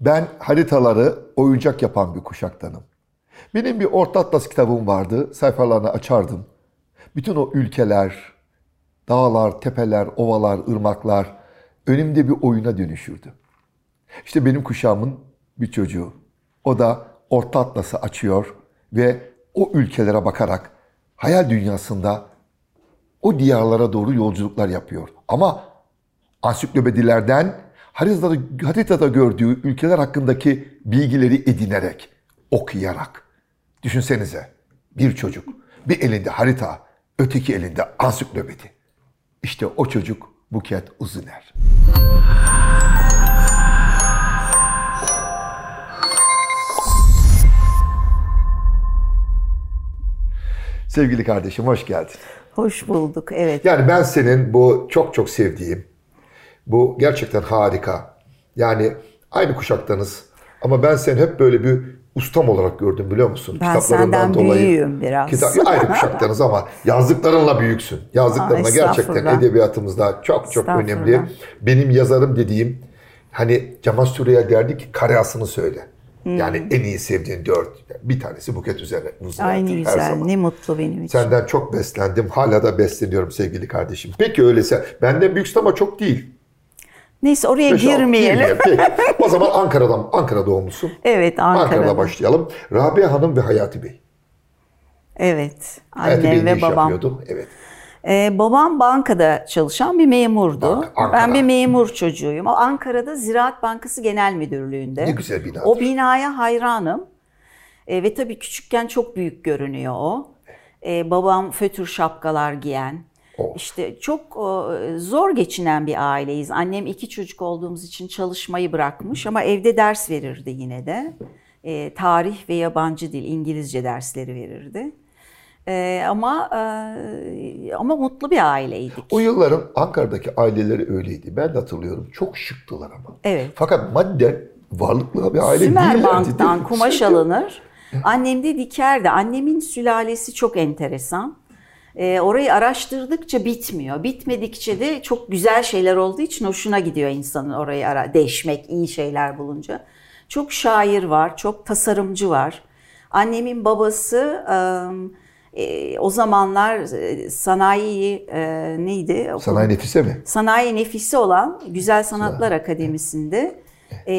Ben haritaları oyuncak yapan bir kuşaktanım. Benim bir Orta Atlas kitabım vardı. Sayfalarını açardım. Bütün o ülkeler, dağlar, tepeler, ovalar, ırmaklar önümde bir oyuna dönüşürdü. İşte benim kuşağımın bir çocuğu. O da Orta Atlas'ı açıyor ve o ülkelere bakarak hayal dünyasında o diyarlara doğru yolculuklar yapıyor. Ama ansiklopedilerden haritada, haritada gördüğü ülkeler hakkındaki bilgileri edinerek, okuyarak. Düşünsenize bir çocuk bir elinde harita, öteki elinde ansiklopedi. İşte o çocuk Buket Uzuner. Sevgili kardeşim hoş geldin. Hoş bulduk, evet. Yani ben senin bu çok çok sevdiğim, bu gerçekten harika. Yani aynı kuşaktanız ama ben seni hep böyle bir ustam olarak gördüm biliyor musun? Ben senden büyüğüm biraz. Kitap, aynı kuşaktanız ama yazdıklarınla büyüksün. Yazdıklarına gerçekten edebiyatımızda çok çok önemli. Benim yazarım dediğim hani Cemal Süreya derdi ki kareasını söyle. Hmm. Yani en iyi sevdiğin dört. Bir tanesi Buket üzerine. Nuzuler'dir Ay ne her güzel, zaman. ne mutlu benim için. Senden çok beslendim. Hala da besleniyorum sevgili kardeşim. Peki öyleyse. Benden büyüksün ama çok değil. Neyse oraya Beş, altı, girmeyelim. Peki. O zaman Ankara'dan, Ankara doğumlusun. Evet, Ankara'da Ankara'da. başlayalım. Rabia Hanım ve Hayati Bey. Evet, Hayati Bey annem ne ve iş babam. yapıyordu? Evet. Ee, babam bankada çalışan bir memurdu. Ankara. ben bir memur çocuğuyum. O Ankara'da Ziraat Bankası Genel Müdürlüğü'nde. Ne güzel bina. O binaya hayranım. Ee, ve tabii küçükken çok büyük görünüyor o. Ee, babam fötür şapkalar giyen. Of. İşte çok e, zor geçinen bir aileyiz. Annem iki çocuk olduğumuz için çalışmayı bırakmış ama evde ders verirdi yine de. E, tarih ve yabancı dil, İngilizce dersleri verirdi. E, ama e, ama mutlu bir aileydik. O yılların Ankara'daki aileleri öyleydi. Ben de hatırlıyorum. Çok şıktılar ama. Evet. Fakat madden varlıklı bir aile Sümer değillerdi. Bank'tan değil mi? kumaş alınır. Annem de dikerdi. Annemin sülalesi çok enteresan. Ee, orayı araştırdıkça bitmiyor. Bitmedikçe de çok güzel şeyler olduğu için hoşuna gidiyor insanın orayı ara deşmek, iyi şeyler bulunca. Çok şair var, çok tasarımcı var. Annemin babası e, o zamanlar e, sanayi e, neydi? Sanayi nefise mi? Sanayi nefisi olan Güzel Sanatlar Akademisi'nde e,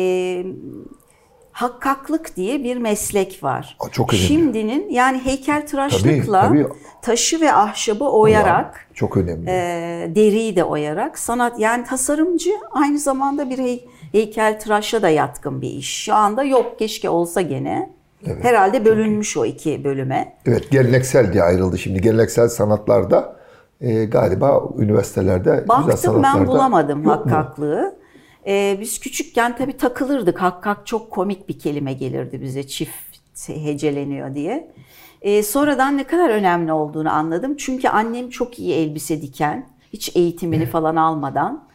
hakkaklık diye bir meslek var. Aa, çok önemli. Şimdinin yani heykeltıraşlıkla Tabii, tabii. taşı ve ahşabı oyarak, Çok önemli. e, deriyi de oyarak sanat yani tasarımcı aynı zamanda bir hey, heykeltıraşa da yatkın bir iş. Şu anda yok keşke olsa gene. Herhalde bölünmüş o iki bölüme. Evet geleneksel diye ayrıldı şimdi. Geleneksel sanatlarda e, galiba üniversitelerde Baktım ben bulamadım hakkaklığı. Ee, biz küçükken tabii takılırdık. Hakkak çok komik bir kelime gelirdi bize çift heceleniyor diye. Ee, sonradan ne kadar önemli olduğunu anladım. Çünkü annem çok iyi elbise diken. Hiç eğitimini falan almadan.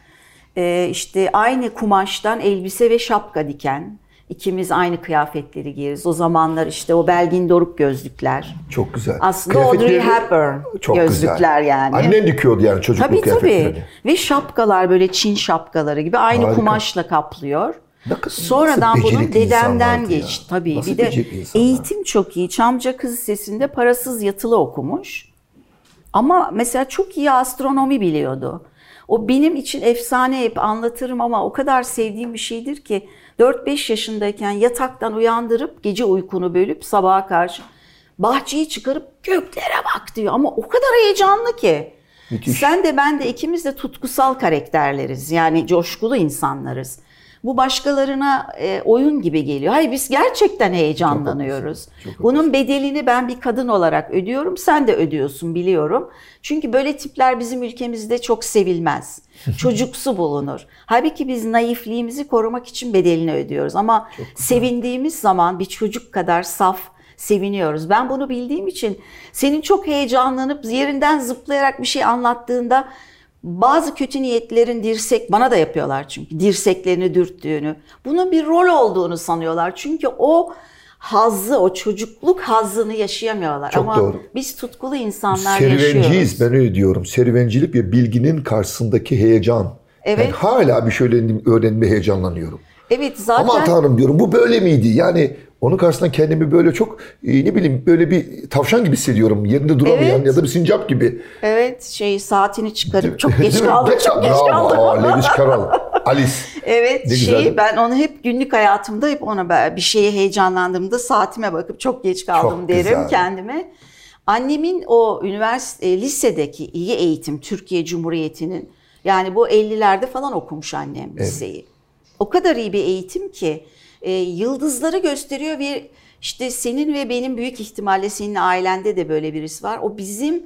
Ee, işte aynı kumaştan elbise ve şapka diken. İkimiz aynı kıyafetleri giyeriz. O zamanlar işte o Belgin Doruk gözlükler. Çok güzel. Aslında Audrey Hepburn Çok gözlükler güzel. yani. Annen dikiyordu yani çocukluk Tabii tabii. kıyafetlerini. Ve şapkalar böyle Çin şapkaları gibi aynı Harika. kumaşla kaplıyor. Kadar- Sonradan becerikli dedemden ya. geçti tabii. Nasıl bir de insanlar? eğitim çok iyi. Çamca Kız Lisesi'nde parasız yatılı okumuş. Ama mesela çok iyi astronomi biliyordu. O benim için efsane hep anlatırım ama o kadar sevdiğim bir şeydir ki 4-5 yaşındayken yataktan uyandırıp gece uykunu bölüp sabaha karşı bahçeyi çıkarıp göklere bak diyor. Ama o kadar heyecanlı ki. Müthiş. Sen de ben de ikimiz de tutkusal karakterleriz. Yani coşkulu insanlarız. Bu başkalarına e, oyun gibi geliyor. Hayır biz gerçekten heyecanlanıyoruz. Çok haklısın, çok Bunun bedelini ben bir kadın olarak ödüyorum. Sen de ödüyorsun biliyorum. Çünkü böyle tipler bizim ülkemizde çok sevilmez. Çocuksu bulunur. Halbuki biz naifliğimizi korumak için bedelini ödüyoruz. Ama sevindiğimiz zaman bir çocuk kadar saf seviniyoruz. Ben bunu bildiğim için senin çok heyecanlanıp yerinden zıplayarak bir şey anlattığında bazı kötü niyetlerin dirsek bana da yapıyorlar çünkü dirseklerini dürttüğünü. Bunun bir rol olduğunu sanıyorlar. Çünkü o hazzı, o çocukluk hazzını yaşayamıyorlar. Çok Ama doğru. biz tutkulu insanlar Serüvenciyiz yaşıyoruz. ben öyle diyorum. Serüvencilik ve bilginin karşısındaki heyecan. Evet. Ben hala bir şey öğrenmeye heyecanlanıyorum. Evet zaten Aman tanrım diyorum bu böyle miydi? Yani onun karşısında kendimi böyle çok e, ne bileyim böyle bir tavşan gibi hissediyorum. Yerinde duramayan Evet. ya da bir sincap gibi. evet şey saatini çıkarıp çok geç kaldım çok geç kaldım. Aa, Lewis Carroll. Alice. Evet Ne şey güzel. ben onu hep günlük hayatımda hep ona bir şeye heyecanlandığımda saatime bakıp çok geç kaldım Çok derim güzel. kendime. Annemin o üniversite e, lisedeki iyi eğitim Türkiye Cumhuriyeti'nin yani bu 50'lerde falan okumuş annem liseyi. O kadar iyi bir eğitim ki e, yıldızları gösteriyor ve işte senin ve benim büyük ihtimalle senin ailende de böyle birisi var. O bizim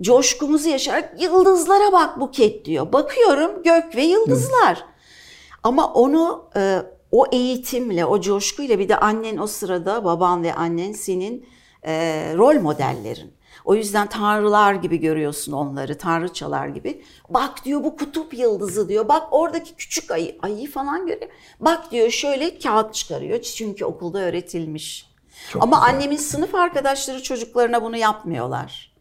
coşkumuzu yaşayarak yıldızlara bak Buket diyor. Bakıyorum gök ve yıldızlar. Ama onu e, o eğitimle, o coşkuyla bir de annen o sırada, baban ve annen senin e, rol modellerin. O yüzden tanrılar gibi görüyorsun onları, tanrıçalar gibi. Bak diyor bu kutup yıldızı diyor. Bak oradaki küçük ayı, ayıyı falan görüyor. Bak diyor şöyle kağıt çıkarıyor. Çünkü okulda öğretilmiş. Çok Ama güzel. annemin sınıf arkadaşları çocuklarına bunu yapmıyorlar.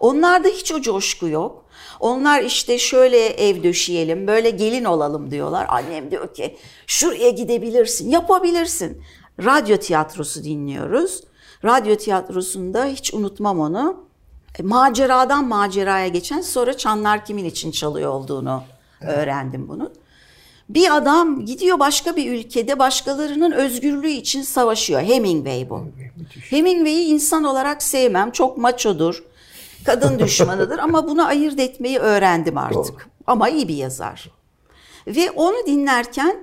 Onlarda hiç o coşku yok. Onlar işte şöyle ev döşeyelim, böyle gelin olalım diyorlar. Annem diyor ki şuraya gidebilirsin, yapabilirsin. Radyo tiyatrosu dinliyoruz. Radyo tiyatrosunda hiç unutmam onu. E, Maceradan maceraya geçen sonra çanlar kimin için çalıyor olduğunu öğrendim bunun. Bir adam gidiyor başka bir ülkede başkalarının özgürlüğü için savaşıyor. Hemingway bu. Hemingway'i insan olarak sevmem. Çok maçodur. Kadın düşmanıdır ama bunu ayırt etmeyi öğrendim artık. Doğru. Ama iyi bir yazar. Ve onu dinlerken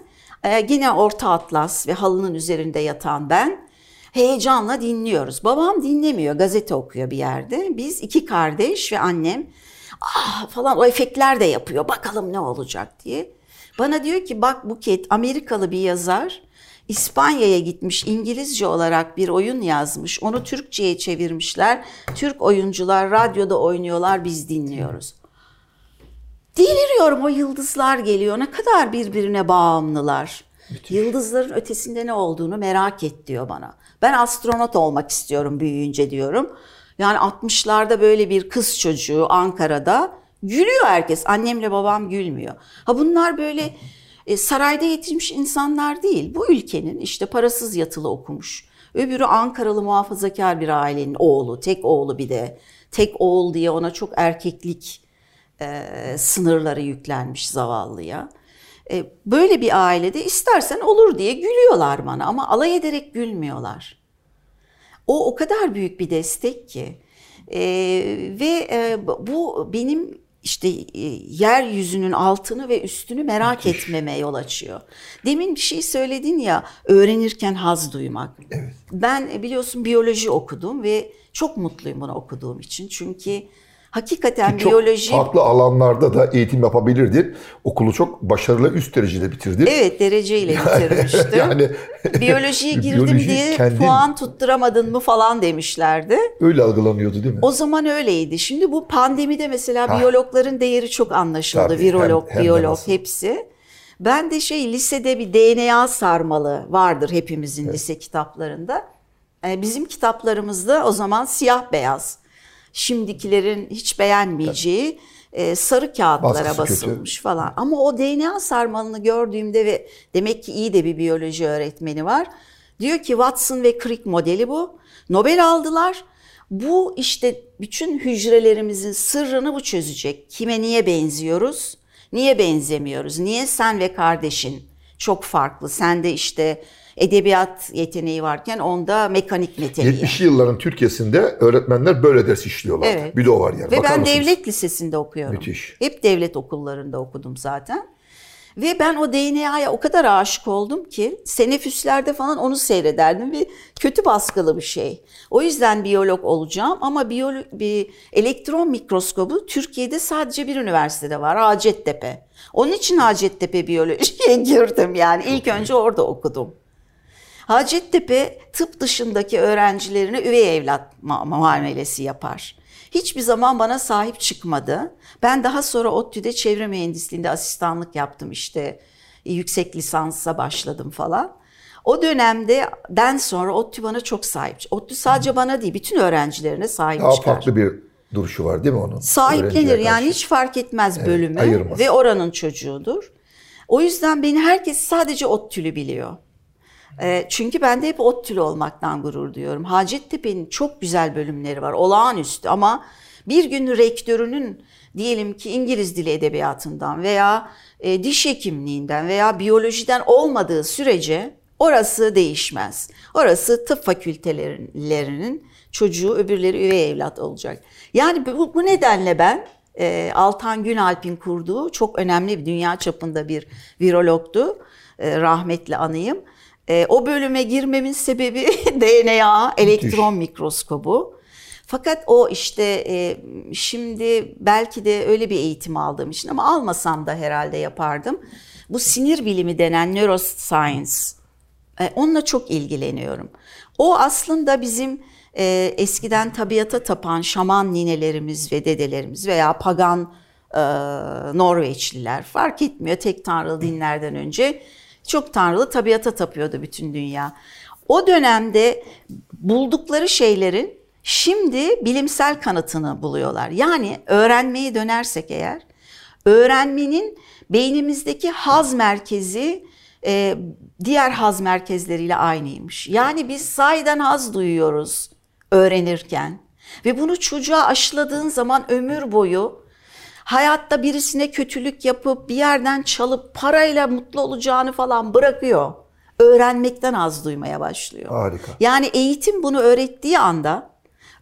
e, yine Orta Atlas ve halının üzerinde yatan ben heyecanla dinliyoruz. Babam dinlemiyor, gazete okuyor bir yerde. Biz iki kardeş ve annem ah falan o efektler de yapıyor. Bakalım ne olacak diye. Bana diyor ki bak Buket Amerikalı bir yazar İspanya'ya gitmiş İngilizce olarak bir oyun yazmış. Onu Türkçe'ye çevirmişler. Türk oyuncular radyoda oynuyorlar biz dinliyoruz. Deliriyorum o yıldızlar geliyor. Ne kadar birbirine bağımlılar. Yıldızların ötesinde ne olduğunu merak et diyor bana. Ben astronot olmak istiyorum büyüyünce diyorum. Yani 60'larda böyle bir kız çocuğu Ankara'da gülüyor herkes. Annemle babam gülmüyor. Ha bunlar böyle e, sarayda yetişmiş insanlar değil. Bu ülkenin işte parasız yatılı okumuş. Öbürü Ankaralı muhafazakar bir ailenin oğlu. Tek oğlu bir de. Tek oğul diye ona çok erkeklik e, sınırları yüklenmiş zavallıya. E, böyle bir ailede istersen olur diye gülüyorlar bana ama alay ederek gülmüyorlar. O o kadar büyük bir destek ki E, ve e, bu benim işte e, yeryüzünün altını ve üstünü merak etmeme yol açıyor. Demin bir şey söyledin ya öğrenirken haz duymak. Ben e, biliyorsun biyoloji okudum ve çok mutluyum bunu okuduğum için. Çünkü hakikaten Çok biyoloji farklı alanlarda da eğitim yapabilirdin. Okulu çok başarılı üst derecede bitirdin. Evet dereceyle bitirmiştim. yani Biyolojiye girdim biyoloji diye kendin- puan tutturamadın mı falan demişlerdi. öyle algılanıyordu değil mi? O zaman öyleydi. Şimdi bu pandemide mesela Ha. biyologların değeri çok anlaşıldı. Tabii, Virolog, hem- hem biyolog hepsi. Ben de şey lisede bir DNA sarmalı vardır hepimizin lise kitaplarında. Ee, Bizim kitaplarımızda o zaman siyah beyaz. Şimdikilerin hiç beğenmeyeceği e, sarı kağıtlara Baskısı kötü. basılmış falan. Ama o DNA sarmalını gördüğümde ve demek ki iyi de bir biyoloji öğretmeni var. Diyor ki Watson ve Crick modeli bu. Nobel aldılar. Bu işte bütün hücrelerimizin sırrını bu çözecek. Kime niye benziyoruz? Niye benzemiyoruz? Niye sen ve kardeşin çok farklı? Sende işte edebiyat yeteneği varken onda mekanik yeteneği. 70'li yılların Türkiye'sinde öğretmenler böyle ders işliyorlar. Evet. Bir de o var yani. Ve Bakar ben mısınız? devlet lisesinde okuyorum. Müthiş. Hep devlet okullarında okudum zaten. Ve ben o DNA'ya o kadar aşık oldum ki senefüslerde falan onu seyrederdim ve kötü baskılı bir şey. O yüzden biyolog olacağım ama biyolo- bir elektron mikroskobu Türkiye'de sadece bir üniversitede var Hacettepe. Onun için Hacettepe biyolojiye girdim yani ilk önce orada okudum. Hacettepe tıp dışındaki öğrencilerine üvey evlat muamelesi yapar. Hiçbir zaman bana sahip çıkmadı. Ben daha sonra ODTÜ'de çevre mühendisliğinde asistanlık yaptım işte. Yüksek lisansa başladım falan. O dönemde den sonra ODTÜ bana çok sahip. ODTÜ sadece bana değil bütün öğrencilerine sahip Daha çıkar. farklı bir duruşu var değil mi onun? Sahiplenir yani hiç fark etmez bölümü ayırmaz. ve oranın çocuğudur. O yüzden beni herkes sadece ODTÜ'lü biliyor. E, çünkü ben de hep ODTÜ'lü olmaktan gurur duyuyorum. Hacettepe'nin çok güzel bölümleri var, olağanüstü ama bir gün rektörünün diyelim ki İngiliz dili edebiyatından veya e, diş hekimliğinden veya biyolojiden olmadığı sürece orası değişmez. Orası tıp fakültelerinin çocuğu öbürleri üvey evlat olacak. Yani bu, bu nedenle ben e, Altan Günalp'in kurduğu çok önemli bir dünya çapında bir virologtu. E, rahmetli anayım. E, o bölüme girmemin sebebi DNA elektron mikroskobu. Fakat o işte e, şimdi belki de öyle bir eğitim aldığım için ama almasam da herhalde yapardım. Bu sinir bilimi denen neuroscience. E, onunla çok ilgileniyorum. O aslında bizim e, eskiden tabiata tapan şaman ninelerimiz ve dedelerimiz veya pagan e, Norveçliler fark etmiyor tek tanrılı dinlerden önce çok tanrılı tabiata tapıyordu bütün dünya. O dönemde buldukları şeylerin şimdi bilimsel kanıtını buluyorlar. Yani öğrenmeye dönersek eğer öğrenmenin beynimizdeki haz merkezi e, diğer haz merkezleriyle aynıymış. Yani biz sahiden haz duyuyoruz öğrenirken ve bunu çocuğa aşıladığın zaman ömür boyu hayatta birisine kötülük yapıp bir yerden çalıp parayla mutlu olacağını falan bırakıyor. Öğrenmekten az duymaya başlıyor. Harika. Yani eğitim bunu öğrettiği anda,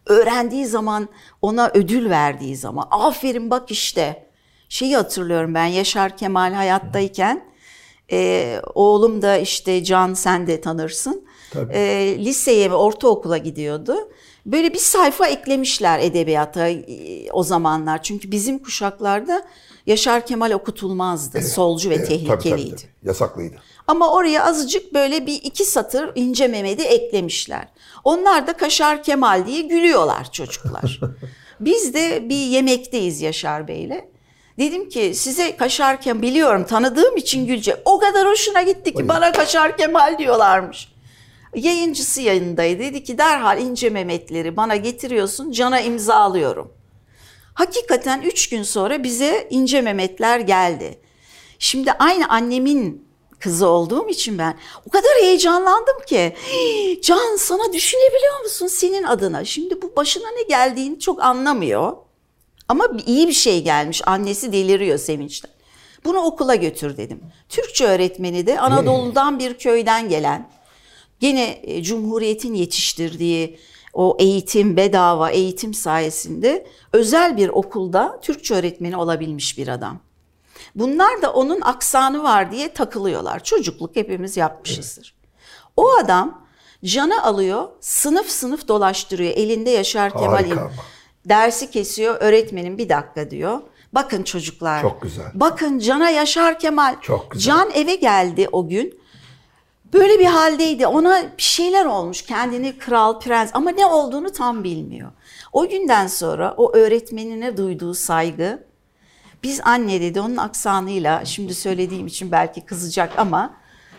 öğrendiği zaman, ona ödül verdiği zaman, aferin bak işte. Şeyi hatırlıyorum ben Yaşar Kemal hayattayken, e, oğlum da işte Can sen de tanırsın. Tabii. E, liseye ve ortaokula gidiyordu. Böyle bir sayfa eklemişler edebiyata e, o zamanlar. Çünkü bizim kuşaklarda Yaşar Kemal okutulmazdı. Solcu ve Evet, tabii, tabii, tehlikeliydi. tabii. Yasaklıydı. Ama oraya azıcık böyle bir iki satır ince Mehmet'i eklemişler. Onlar da Kaşar Kemal diye gülüyorlar çocuklar. Biz de bir yemekteyiz Yaşar Bey'le. Dedim ki size Kaşar Kemal biliyorum tanıdığım için gülecek. O kadar hoşuna gitti ki bana Kaşar Kemal diyorlarmış. Yayıncısı yayındaydı. Dedi ki derhal ince Mehmetleri bana getiriyorsun cana imzalıyorum. Hakikaten üç gün sonra bize ince Mehmetler geldi. Şimdi aynı annemin kızı olduğum için ben o kadar heyecanlandım ki. "Hii, Can sana düşünebiliyor musun senin adına? Şimdi bu başına ne geldiğini çok anlamıyor. Ama iyi bir şey gelmiş. Annesi deliriyor sevinçten. Bunu okula götür dedim. Türkçe öğretmeni de Anadolu'dan bir köyden gelen. Gene e, Cumhuriyet'in yetiştirdiği o eğitim, bedava eğitim sayesinde özel bir okulda Türkçe öğretmeni olabilmiş bir adam. Bunlar da onun aksanı var diye takılıyorlar. Çocukluk hepimiz yapmışızdır. O adam Can'ı alıyor, sınıf sınıf dolaştırıyor. Elinde Yaşar Kemal'in dersi kesiyor. Öğretmenin bir dakika diyor. Bakın çocuklar. Çok güzel. Bakın Can'a Yaşar Kemal. Çok güzel. Can eve geldi o gün. Böyle bir haldeydi. Ona bir şeyler olmuş. Kendini kral, prens ama ne olduğunu tam bilmiyor. O günden sonra o öğretmenine duyduğu saygı biz anne dedi onun aksanıyla şimdi söylediğim için belki kızacak ama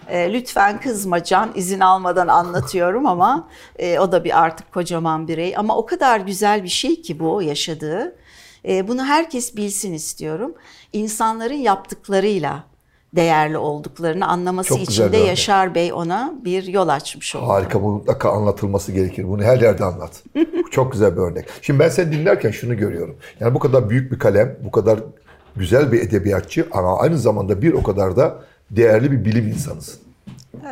e, lütfen kızma Can izin almadan anlatıyorum ama e, o da bir artık kocaman birey ama o kadar güzel bir şey ki bu yaşadığı. E, bunu herkes bilsin istiyorum. İnsanların yaptıklarıyla değerli olduklarını anlaması Çok için de örnek. Yaşar Bey ona bir yol açmış oldu. Harika bu mutlaka anlatılması gerekir. Bunu her yerde anlat. Çok güzel bir örnek. Şimdi ben seni dinlerken şunu görüyorum. Yani bu kadar büyük bir kalem, bu kadar güzel bir edebiyatçı ama aynı zamanda bir o kadar da değerli bir bilim insanısın.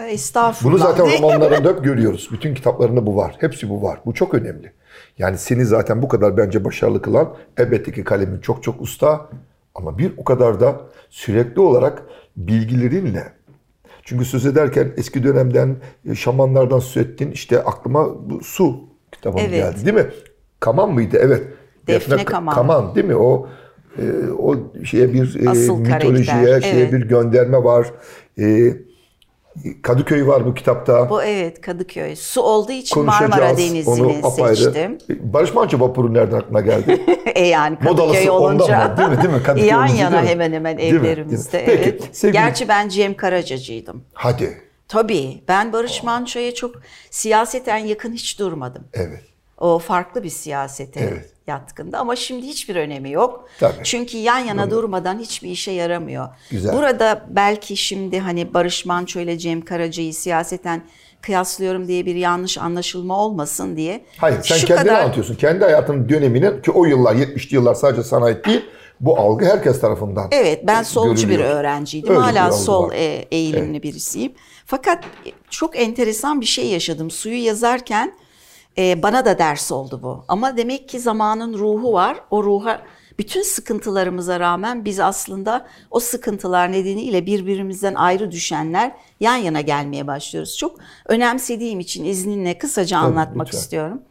Estağfurullah. Bunu zaten romanlarında hep görüyoruz. Bütün kitaplarında bu var. Hepsi bu var. Bu çok önemli. Yani seni zaten bu kadar bence başarılı kılan elbette ki kalemin çok çok usta ama bir o kadar da sürekli olarak bilgilerinle çünkü söz ederken eski dönemden e, şamanlardan söz ettin. İşte aklıma bu su kitabı Evet. geldi değil mi? Kaman mıydı? Evet. Defne Ka- Kaman. Kaman değil mi? O e, o şeye bir e, Asıl mitolojiye, karakter, şeye evet. bir gönderme var. E, Kadıköy var bu kitapta. Bu evet Kadıköy. Su olduğu için Marmara Denizi'ni apayrı. seçtim. Barış Manço vapuru nereden aklına geldi? e yani Kadıköy Modalısı ondan olunca. mı? Değil mi? Değil mi? Kadıköy Yan yana değil mi? hemen hemen Değil mi? evlerimizde. Mi? Peki, evet. sevgili- Gerçi ben Cem Karacacıydım. Hadi. Tabii ben Barış Manço'ya çok siyaseten yakın hiç durmadım. Evet. O farklı bir siyasete Evet. yatkındı ama şimdi hiçbir önemi yok. Tabii. Çünkü yan yana durmadan hiçbir işe yaramıyor. Güzel. Burada belki şimdi hani Barış Manço ile Cem Karaca'yı siyaseten kıyaslıyorum diye bir yanlış anlaşılma olmasın diye. Hayır sen Şu kendini kadar- anlatıyorsun. Kendi hayatının döneminin ki o yıllar 70'li yıllar sadece sana ait değil. Bu algı herkes tarafından Evet ben solcu bir görülüyor. öğrenciydim. Öyle bir Hala algı sol e, eğilimli birisiyim. Fakat çok enteresan bir şey yaşadım. Suyu yazarken e, bana da ders oldu bu. Ama demek ki zamanın ruhu var. O ruha bütün sıkıntılarımıza rağmen biz aslında o sıkıntılar nedeniyle birbirimizden ayrı düşenler yan yana gelmeye başlıyoruz. Çok önemsediğim için izninle kısaca anlatmak lütfen. istiyorum.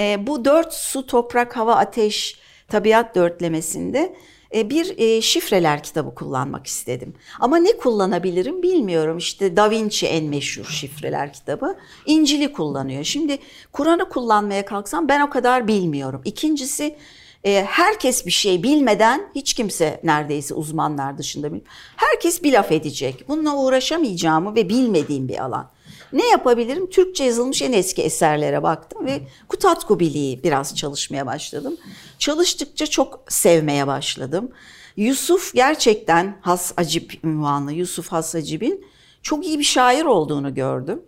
E, bu dört su, toprak, hava, ateş, tabiat dörtlemesinde bir e, şifreler kitabı kullanmak istedim. Ama ne kullanabilirim bilmiyorum. İşte Da Vinci en meşhur şifreler kitabı. İncil'i kullanıyor. Şimdi Kur'an'ı kullanmaya kalksam ben o kadar bilmiyorum. İkincisi e, herkes bir şey bilmeden hiç kimse neredeyse uzmanlar dışında. Herkes bir laf edecek. Bununla uğraşamayacağımı ve bilmediğim bir alan. Ne yapabilirim? Türkçe yazılmış en eski eserlere baktım ve Kutatku Biliği biraz çalışmaya başladım. Çalıştıkça çok sevmeye başladım. Yusuf gerçekten Has Acip ünvanlı Yusuf Has Acip'in çok iyi bir şair olduğunu gördüm.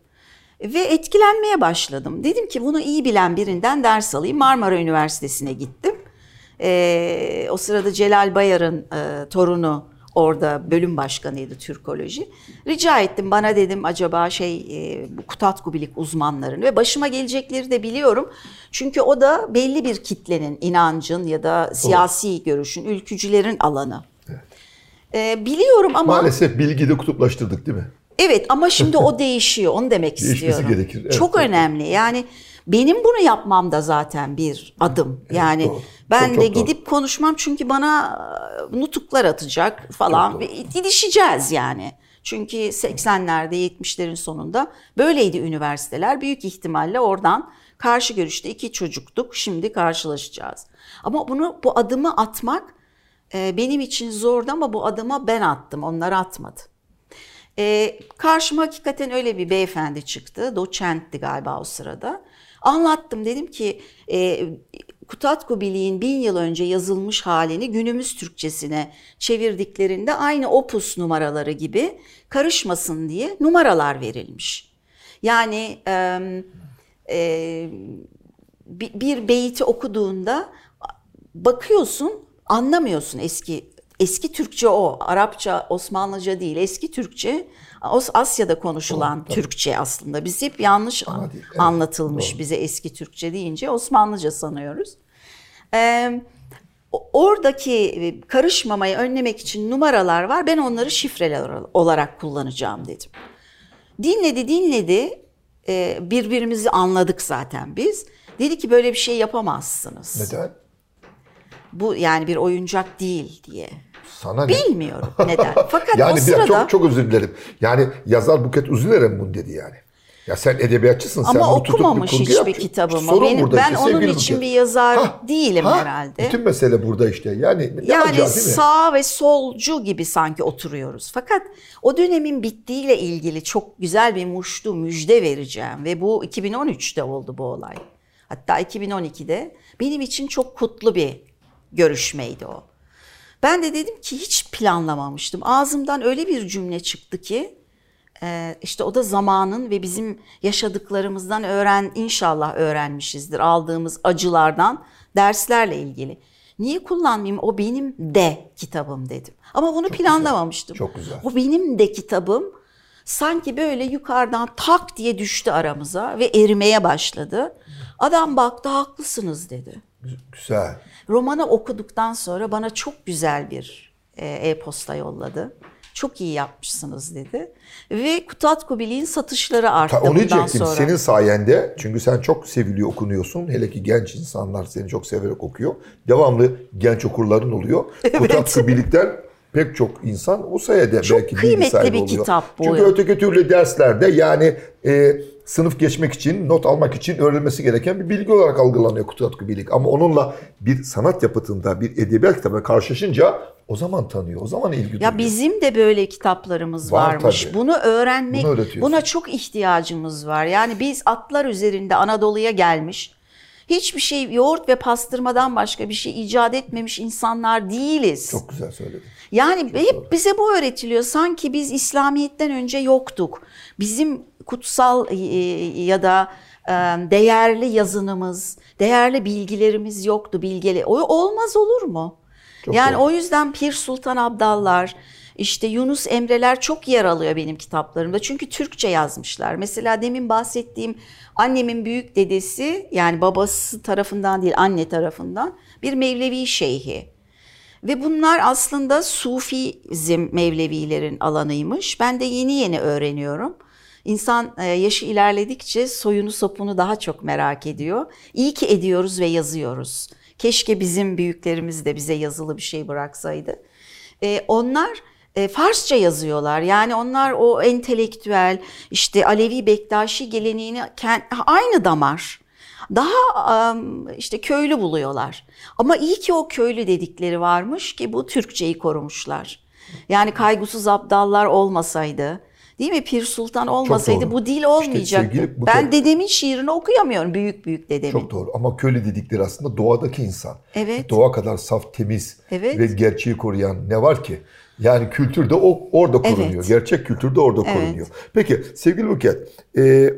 Ve etkilenmeye başladım. Dedim ki bunu iyi bilen birinden ders alayım. Marmara Üniversitesi'ne gittim. Ee, o sırada Celal Bayar'ın e, torunu orada bölüm başkanıydı Türkoloji. Rica ettim bana dedim acaba şey e, bu Kutatku Bilik uzmanlarını ve başıma gelecekleri de biliyorum. Çünkü o da belli bir kitlenin, inancın ya da siyasi görüşün, ülkücülerin alanı. Ee, biliyorum ama Maalesef bilgiyi de kutuplaştırdık değil mi? Evet ama şimdi o değişiyor. Onu demek Değişmesi istiyorum. gerekir, evet, çok tabii. önemli. Yani benim bunu yapmam da zaten bir adım. yani doğru. ben Çok, çok de doğru. gidip konuşmam çünkü bana e, nutuklar atacak falan. Çok Ve Didişeceğiz yani. Çünkü 80'lerde 70'lerin sonunda böyleydi üniversiteler. Büyük ihtimalle oradan karşı görüşte iki çocuktuk. Şimdi karşılaşacağız. Ama bunu bu adımı atmak e, benim için zordu ama bu adımı ben attım. Onlar atmadı. E, karşıma hakikaten öyle bir beyefendi çıktı. Doçentti galiba o sırada. Anlattım dedim ki e, Kutatku Biliğin bin yıl önce yazılmış halini günümüz Türkçesine çevirdiklerinde aynı opus numaraları gibi karışmasın diye numaralar verilmiş. Yani e, e, bir, beyti okuduğunda bakıyorsun anlamıyorsun eski eski Türkçe o Arapça Osmanlıca değil eski Türkçe Asya'da konuşulan Türkçe aslında biz hep yanlış Ama değil, evet, anlatılmış doğru. bize eski Türkçe deyince Osmanlıca sanıyoruz. Ee, oradaki karışmamayı önlemek için numaralar var ben onları şifreler olarak kullanacağım dedim. Dinledi dinledi Ee, birbirimizi anladık zaten biz. Dedi ki böyle bir şey yapamazsınız. Neden? Bu yani bir oyuncak değil diye. Sana ne? Bilmiyorum neden. Fakat yani o sırada çok çok özür dilerim. Yani yazar Buket Üzüler'e bunu dedi yani. Ya sen edebiyatçısın. sen ama bir okumamış hiçbir yapacaksın. kitabımı. Sorun Benim, burada ben işte, onun için Buket. bir yazar Ha, değilim ha, herhalde. Bütün mesele burada işte. Yani ne Yani acayip sağ ve solcu gibi sanki oturuyoruz. Fakat o dönemin bittiğiyle ilgili çok güzel bir muştu müjde vereceğim. Ve bu 2013'te oldu bu olay. Hatta 2012'de benim için çok kutlu bir görüşmeydi o. Ben de dedim ki hiç planlamamıştım. Ağzımdan öyle bir cümle çıktı ki e, işte o da zamanın ve bizim yaşadıklarımızdan öğren inşallah öğrenmişizdir aldığımız acılardan derslerle ilgili. Niye kullanmayayım? O benim de kitabım dedim. Ama bunu planlamamıştım. çok güzel. O benim de kitabım sanki böyle yukarıdan tak diye düştü aramıza ve erimeye başladı. Adam baktı haklısınız dedi. Güzel. Romanı okuduktan sonra bana çok güzel bir e, e-posta yolladı. Çok iyi yapmışsınız dedi. Ve Kutatku Biliğin satışları arttı Ta, onu bundan sonra. Senin sayende çünkü sen çok seviliyor okunuyorsun. Hele ki genç insanlar seni çok severek okuyor. Devamlı genç okurların oluyor. Kutatku Bilik'ten pek çok insan o sayede Çok belki bilgi kıymetli sahibi bir oluyor. kitap bu. Çünkü öteki türlü derslerde yani e, sınıf geçmek için, not almak için öğrenilmesi gereken bir bilgi olarak algılanıyor Kutatku Bilik. Ama onunla bir sanat yapıtında, bir edebiyat kitabına karşılaşınca o zaman tanıyor, o zaman ilgi duyuyor. Ya bizim de böyle kitaplarımız Var varmış. tabii. Bunu öğrenmek, Bunu buna çok ihtiyacımız var. Yani biz atlar üzerinde Anadolu'ya gelmiş, hiçbir şey yoğurt ve pastırmadan başka bir şey icat etmemiş insanlar değiliz. Çok güzel söyledin. Yani hep bize bu öğretiliyor. Sanki biz İslamiyet'ten önce yoktuk. Bizim kutsal e, ya da e, değerli yazınımız, değerli bilgilerimiz yoktu. Bilgeli o olmaz olur mu? Çok yani doğru. o yüzden Pir Sultan Abdallar, işte Yunus Emreler çok yer alıyor benim kitaplarımda. Çünkü Türkçe yazmışlar. Mesela demin bahsettiğim annemin büyük dedesi yani babası tarafından değil anne tarafından bir Mevlevi şeyhi. Ve bunlar aslında Sufizm Mevlevilerin alanıymış. Ben de yeni yeni öğreniyorum. İnsan e, yaşı ilerledikçe soyunu sopunu daha çok merak ediyor. İyi ki ediyoruz ve yazıyoruz. Keşke bizim büyüklerimiz de bize yazılı bir şey bıraksaydı. E, onlar e, Farsça yazıyorlar. Yani onlar o entelektüel işte Alevi Bektaşi geleneğini aynı damar. Daha işte köylü buluyorlar. Ama iyi ki o köylü dedikleri varmış ki bu Türkçeyi korumuşlar. Yani kaygısız abdallar olmasaydı, değil mi? Pir Sultan olmasaydı bu dil İşte olmayacaktı. sevgili- bu ben dedemin şiirini okuyamıyorum, büyük büyük dedemin. Çok doğru ama köylü dedikleri aslında doğadaki insan. Evet. Doğa kadar saf, temiz Evet. ve gerçeği koruyan ne var ki? Yani kültür de o, orada korunuyor. Evet. Gerçek kültür de orada Evet. korunuyor. Peki sevgili Buket, e,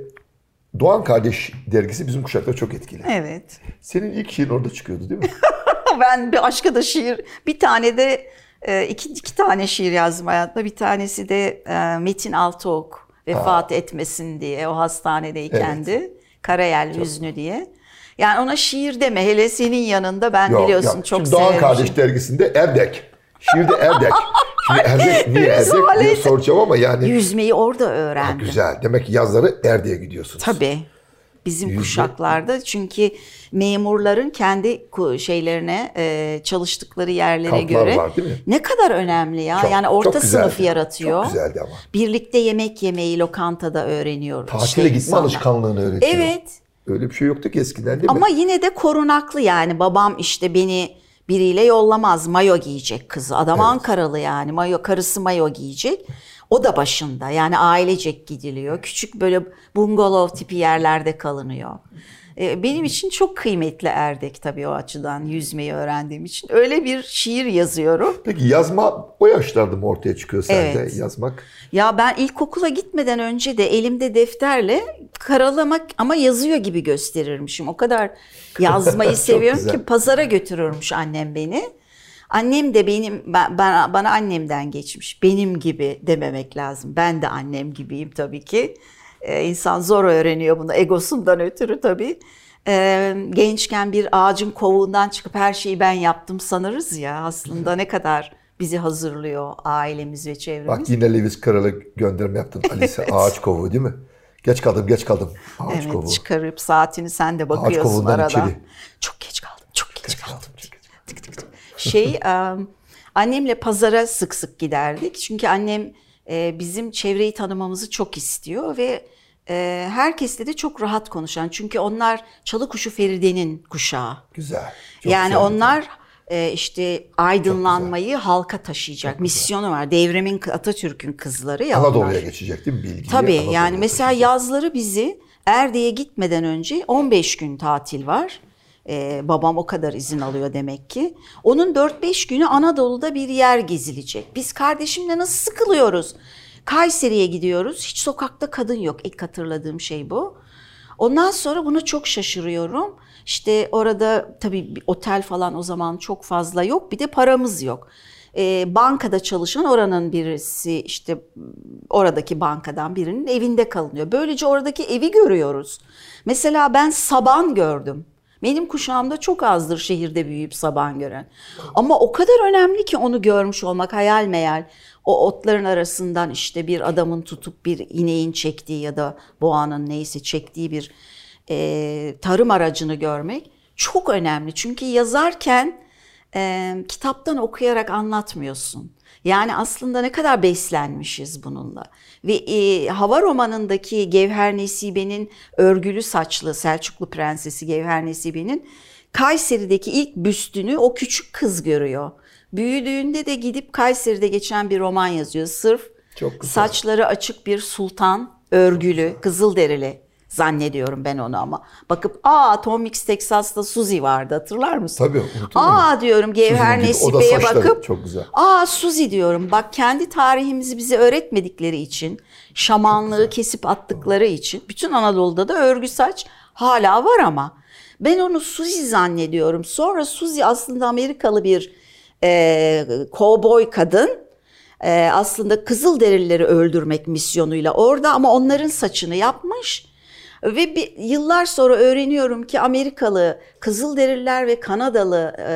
Doğan Kardeş dergisi bizim kuşakta çok etkili. Evet. Senin ilk şiirin orada çıkıyordu değil mi? ben bir aşka da şiir, bir tane de iki, iki tane şiir yazdım hayatta. Bir tanesi de e, Metin Altıok vefat etmesin diye o hastanedeykendi. Karayel Hüznü diye. Yani ona şiir deme hele senin yanında ben Yok, biliyorsun yok. çok Şimdi Doğan. Kardeş dergisinde Erdek. Şiirde Erdek. Şimdi Erdek niye Erdek diye soracağım ama yani Yüzmeyi orada Ha, öğrendim. güzel. Demek ki yazları Erdek'e gidiyorsunuz. Tabii. Bizim Yüzme- kuşaklarda çünkü memurların kendi şeylerine e, çalıştıkları yerlere Kamplar göre var, değil mi? ne kadar önemli ya. Çok- yani orta çok güzeldi. sınıf yaratıyor. Çok güzeldi ama. Birlikte yemek yemeyi lokantada öğreniyor. Tatile işte gitme insanlar. alışkanlığını öğretiyor. Evet. Öyle bir şey yoktu ki eskiden değil Ama mi? yine de korunaklı yani. Babam işte beni biriyle yollamaz. Mayo giyecek kızı. Adam Ankaralı yani. Mayo karısı mayo giyecek. O da başında. Yani ailecek gidiliyor. Küçük böyle bungalov tipi yerlerde kalınıyor. Ee, Benim için çok kıymetli Erdek tabii o açıdan yüzmeyi öğrendiğim için. Öyle bir şiir yazıyorum. Peki yazma o yaşlarda mı ortaya çıkıyor sende Evet. yazmak? Ya ben ilkokula gitmeden önce de elimde defterle karalamak ama yazıyor gibi gösterirmişim. O kadar yazmayı seviyorum güzel. ki pazara götürürmüş annem beni. Annem de benim ben, bana annemden geçmiş. Benim gibi dememek lazım. Ben de annem gibiyim tabii ki. Ee, insan zor öğreniyor bunu egosundan ötürü tabii. Ee, gençken bir ağacın kovuğundan çıkıp her şeyi ben yaptım sanırız ya aslında ne kadar bizi hazırlıyor ailemiz ve çevremiz. Bak yine Lewis Carroll'a gönderme yaptın Alice. Ağaç kovuğu değil mi? Geç kaldım, geç kaldım. Ağaç Evet kovuğu. çıkarıp saatini sen de bakıyorsun arada. içeri. Çok geç kaldım, çok geç, Geç kaldım. kaldım. çok geç. Tık tık tık. Şey, em, annemle pazara sık sık giderdik. Çünkü annem e, bizim çevreyi tanımamızı çok istiyor ve e, herkesle de çok rahat konuşan. Çünkü onlar Çalıkuşu Feride'nin kuşağı. Güzel. Çok yani güzel. onlar e, işte aydınlanmayı halka taşıyacak misyonu var. Devrimin Atatürk'ün kızları ya onlar. Anadolu'ya geçecek değil mi bilgiyi? Tabii Anadolu'ya yani mesela taşıyacak. yazları bizi Erdek'e gitmeden önce 15 gün tatil var. Ee, babam o kadar izin alıyor demek ki. Onun 4-5 günü Anadolu'da bir yer gezilecek. Biz kardeşimle nasıl sıkılıyoruz? Kayseri'ye gidiyoruz. Hiç sokakta kadın yok. İlk hatırladığım şey bu. Ondan sonra buna çok şaşırıyorum. İşte orada tabii bir otel falan o zaman çok fazla yok. Bir de paramız yok. Ee, bankada çalışan oranın birisi işte oradaki bankadan birinin evinde kalınıyor. Böylece oradaki evi görüyoruz. Mesela ben saban gördüm. Benim kuşağımda çok azdır şehirde büyüyüp saban gören. Ama o kadar önemli ki onu görmüş olmak hayal meyal. O otların arasından işte bir adamın tutup bir ineğin çektiği ya da boğanın neyse çektiği bir e, tarım aracını görmek çok önemli. Çünkü yazarken e, kitaptan okuyarak anlatmıyorsun. Yani aslında ne kadar beslenmişiz bununla. Ve e, Hava romanındaki Gevher Nesibe'nin örgülü saçlı Selçuklu Prensesi Gevher Nesibe'nin Kayseri'deki ilk büstünü o küçük kız görüyor. Büyüdüğünde de gidip Kayseri'de geçen bir roman yazıyor. Sırf Çok güzel. saçları açık bir sultan, örgülü, kızılderili zannediyorum ben onu ama. Bakıp aa Tom Mix Texas'ta Suzy vardı hatırlar mısın? Tabii, unutur Aa diyorum Gevher Nesibe'ye bakıp çok güzel. aa Suzy diyorum. Bak kendi tarihimizi bize öğretmedikleri için, şamanlığı kesip attıkları için bütün Anadolu'da da örgü saç hala var ama ben onu Suzy zannediyorum. Sonra Suzy aslında Amerikalı bir e, kovboy kadın e, aslında Kızılderilileri öldürmek misyonuyla orada ama onların saçını yapmış. Ve bir, yıllar sonra öğreniyorum ki Amerikalı Kızılderililer ve Kanadalı e,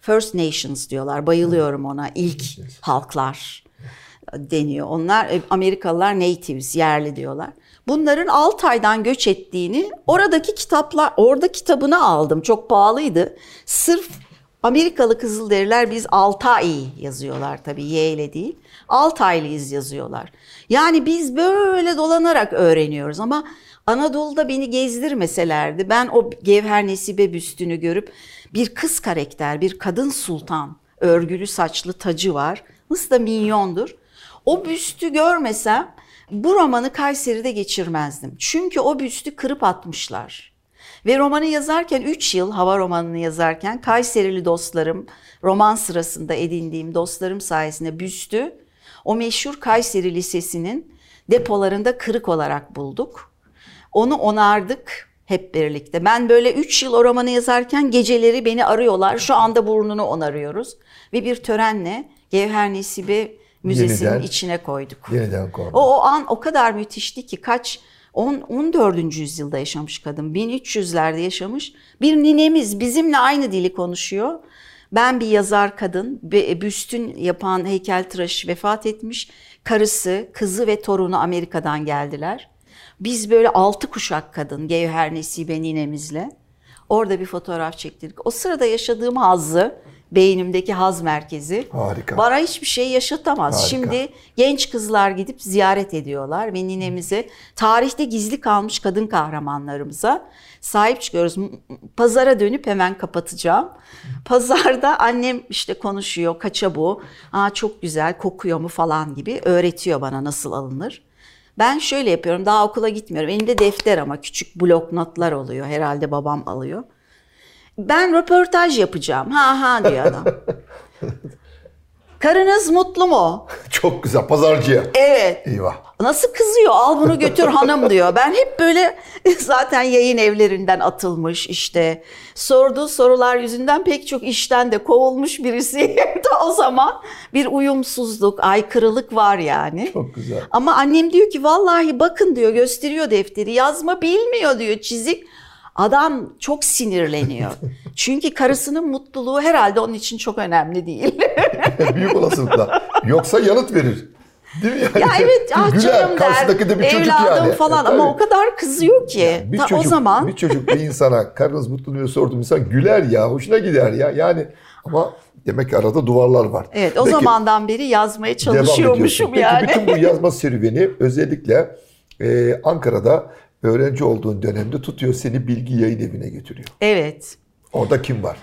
First Nations diyorlar. Bayılıyorum ona. İlk halklar deniyor. Onlar e, Amerikalılar natives, yerli diyorlar. Bunların Altay'dan göç ettiğini oradaki kitaplar, orada kitabını aldım. Çok pahalıydı. Sırf Amerikalı Kızılderililer biz Altay yazıyorlar tabii Y ile değil. Altaylıyız yazıyorlar. Yani biz böyle dolanarak öğreniyoruz ama Anadolu'da beni gezdirmeselerdi ben o Gevher Nesibe büstünü görüp bir kız karakter, bir kadın sultan, örgülü saçlı tacı var. Nasıl da minyondur. O büstü görmesem bu romanı Kayseri'de geçirmezdim. Çünkü o büstü kırıp atmışlar. Ve romanı yazarken 3 yıl hava romanını yazarken Kayserili dostlarım roman sırasında edindiğim dostlarım sayesinde büstü o meşhur Kayseri Lisesi'nin depolarında kırık olarak bulduk. Onu onardık hep birlikte. Ben böyle 3 yıl o romanı yazarken geceleri beni arıyorlar. Şu anda burnunu onarıyoruz. Ve bir törenle Gevher Nesibe Müzesi'nin Yeniden- içine koyduk. Yeniden korna. O, o an o kadar müthişti ki kaç 10 14. yüzyılda yaşamış kadın. 1300'lerde yaşamış. Bir ninemiz bizimle aynı dili konuşuyor. Ben bir yazar kadın, büstün yapan heykeltıraş vefat etmiş. Karısı, kızı ve torunu Amerika'dan geldiler. Biz böyle altı kuşak kadın, Gevher Nesibe ninemizle orada bir fotoğraf çektirdik. O sırada yaşadığım hazzı, beynimdeki haz merkezi Harika. bana hiçbir şey yaşatamaz. Harika. Şimdi genç kızlar gidip ziyaret ediyorlar ve ninemize tarihte gizli kalmış kadın kahramanlarımıza sahip çıkıyoruz. Pazara dönüp hemen kapatacağım. Pazarda annem işte konuşuyor kaça bu, Aa, çok güzel kokuyor mu falan gibi öğretiyor bana nasıl alınır. Ben şöyle yapıyorum daha okula gitmiyorum. Elimde defter ama küçük blok notlar oluyor. Herhalde babam alıyor. Ben röportaj yapacağım. Ha ha diyor adam. Karınız mutlu mu? Çok güzel. Pazarcıya. Evet. Eyvah. Nasıl kızıyor? Al bunu götür hanım diyor. Ben hep böyle zaten yayın evlerinden atılmış işte. Sorduğu sorular yüzünden pek çok işten de kovulmuş birisi. Ta o zaman bir uyumsuzluk, aykırılık var yani. Çok güzel. Ama annem diyor ki vallahi bakın diyor gösteriyor defteri. Yazma bilmiyor diyor çizik. Adam çok sinirleniyor. Çünkü karısının mutluluğu herhalde onun için çok önemli değil. Büyük olasılıkla. Yoksa yanıt verir. Değil mi yani? Ya evet ah Güler. canım Karşıdaki de der, bir çocuk evladım yani. falan ama o kadar kızıyor ki. Bir Ta çocuk, o zaman bir çocuk bir insana karınız mutlu diye sorduğum insan güler ya, hoşuna gider ya. Yani ama demek ki arada duvarlar var. evet o Peki, zamandan beri yazmaya çalışıyormuşum yani. Peki bütün bu yazma serüveni özellikle e, Ankara'da öğrenci olduğun dönemde tutuyor seni Bilgi Yayın Evi'ne götürüyor. Evet. Orada kim var?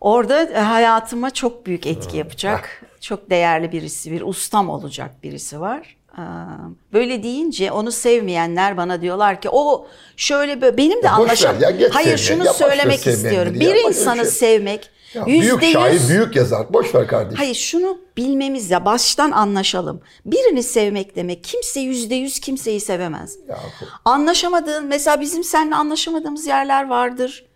Orada e, hayatıma çok büyük etki yapacak. Çok değerli birisi, bir ustam olacak birisi var. Aa, Böyle deyince onu sevmeyenler bana diyorlar ki o şöyle böyle benim de anlaşam. Hayır şunu söylemek istiyorum. bir insanı şey. sevmek Ya, büyük yüzde şair, büyük yazar. Boş ver kardeşim. Hayır şunu bilmemiz ya baştan anlaşalım. Birini sevmek demek kimse yüzde yüz kimseyi sevemez. Ya, Anlaşamadığın mesela bizim seninle anlaşamadığımız yerler vardır.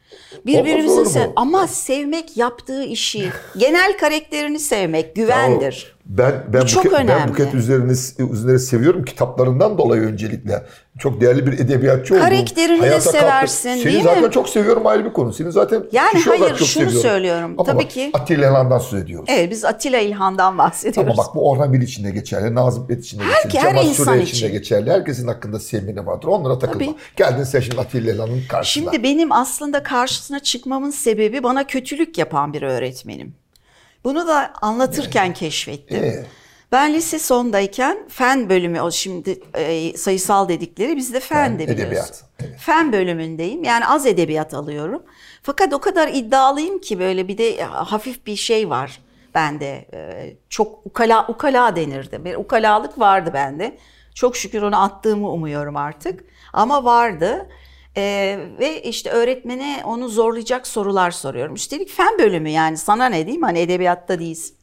Birbirimizin sev ama sevmek yaptığı işi, genel karakterini sevmek güvendir. Ben ben çok Buket, ben. Buket üzerine, üzerine seviyorum kitaplarından dolayı öncelikle. Çok değerli bir edebiyatçı oldum. Karakterini de seversin, Seni değil zaten mi? çok seviyorum ayrı bir konu. Seni zaten Yani hayır, çok şunu seviyorum. söylüyorum. Ama Tabii bak, ki- Atilla İlhan'dan söz ediyoruz. Evet biz Atilla İlhan'dan bahsediyoruz. Ama bak bu Orhan Bil için de geçerli, Nazım Hikmet için de Her- geçerli, her Cemal insan Süreya için. için de geçerli. Herkesin hakkında sevmeni vardır. Onlara takılma. Tabii. Geldin sen şimdi Atilla İlhan'ın karşısına. Şimdi benim aslında karşısına çıkmamın sebebi bana kötülük yapan bir öğretmenim. Bunu da anlatırken keşfettim. Ee? Ben lise sondayken fen bölümü o şimdi e, sayısal dedikleri bizde fen, Fen, de biliyorsun. edebiyat, evet. Fen bölümündeyim. Yani az edebiyat alıyorum. Fakat o kadar iddialıyım ki böyle bir de hafif bir şey var bende. E, çok ukala ukala denirdi. Bir ukalalık vardı bende. Çok şükür onu attığımı umuyorum artık. Ama vardı. Ee, ve işte öğretmene onu zorlayacak sorular soruyorum. Üstelik fen bölümü yani sana ne diyeyim hani edebiyatta değilsin.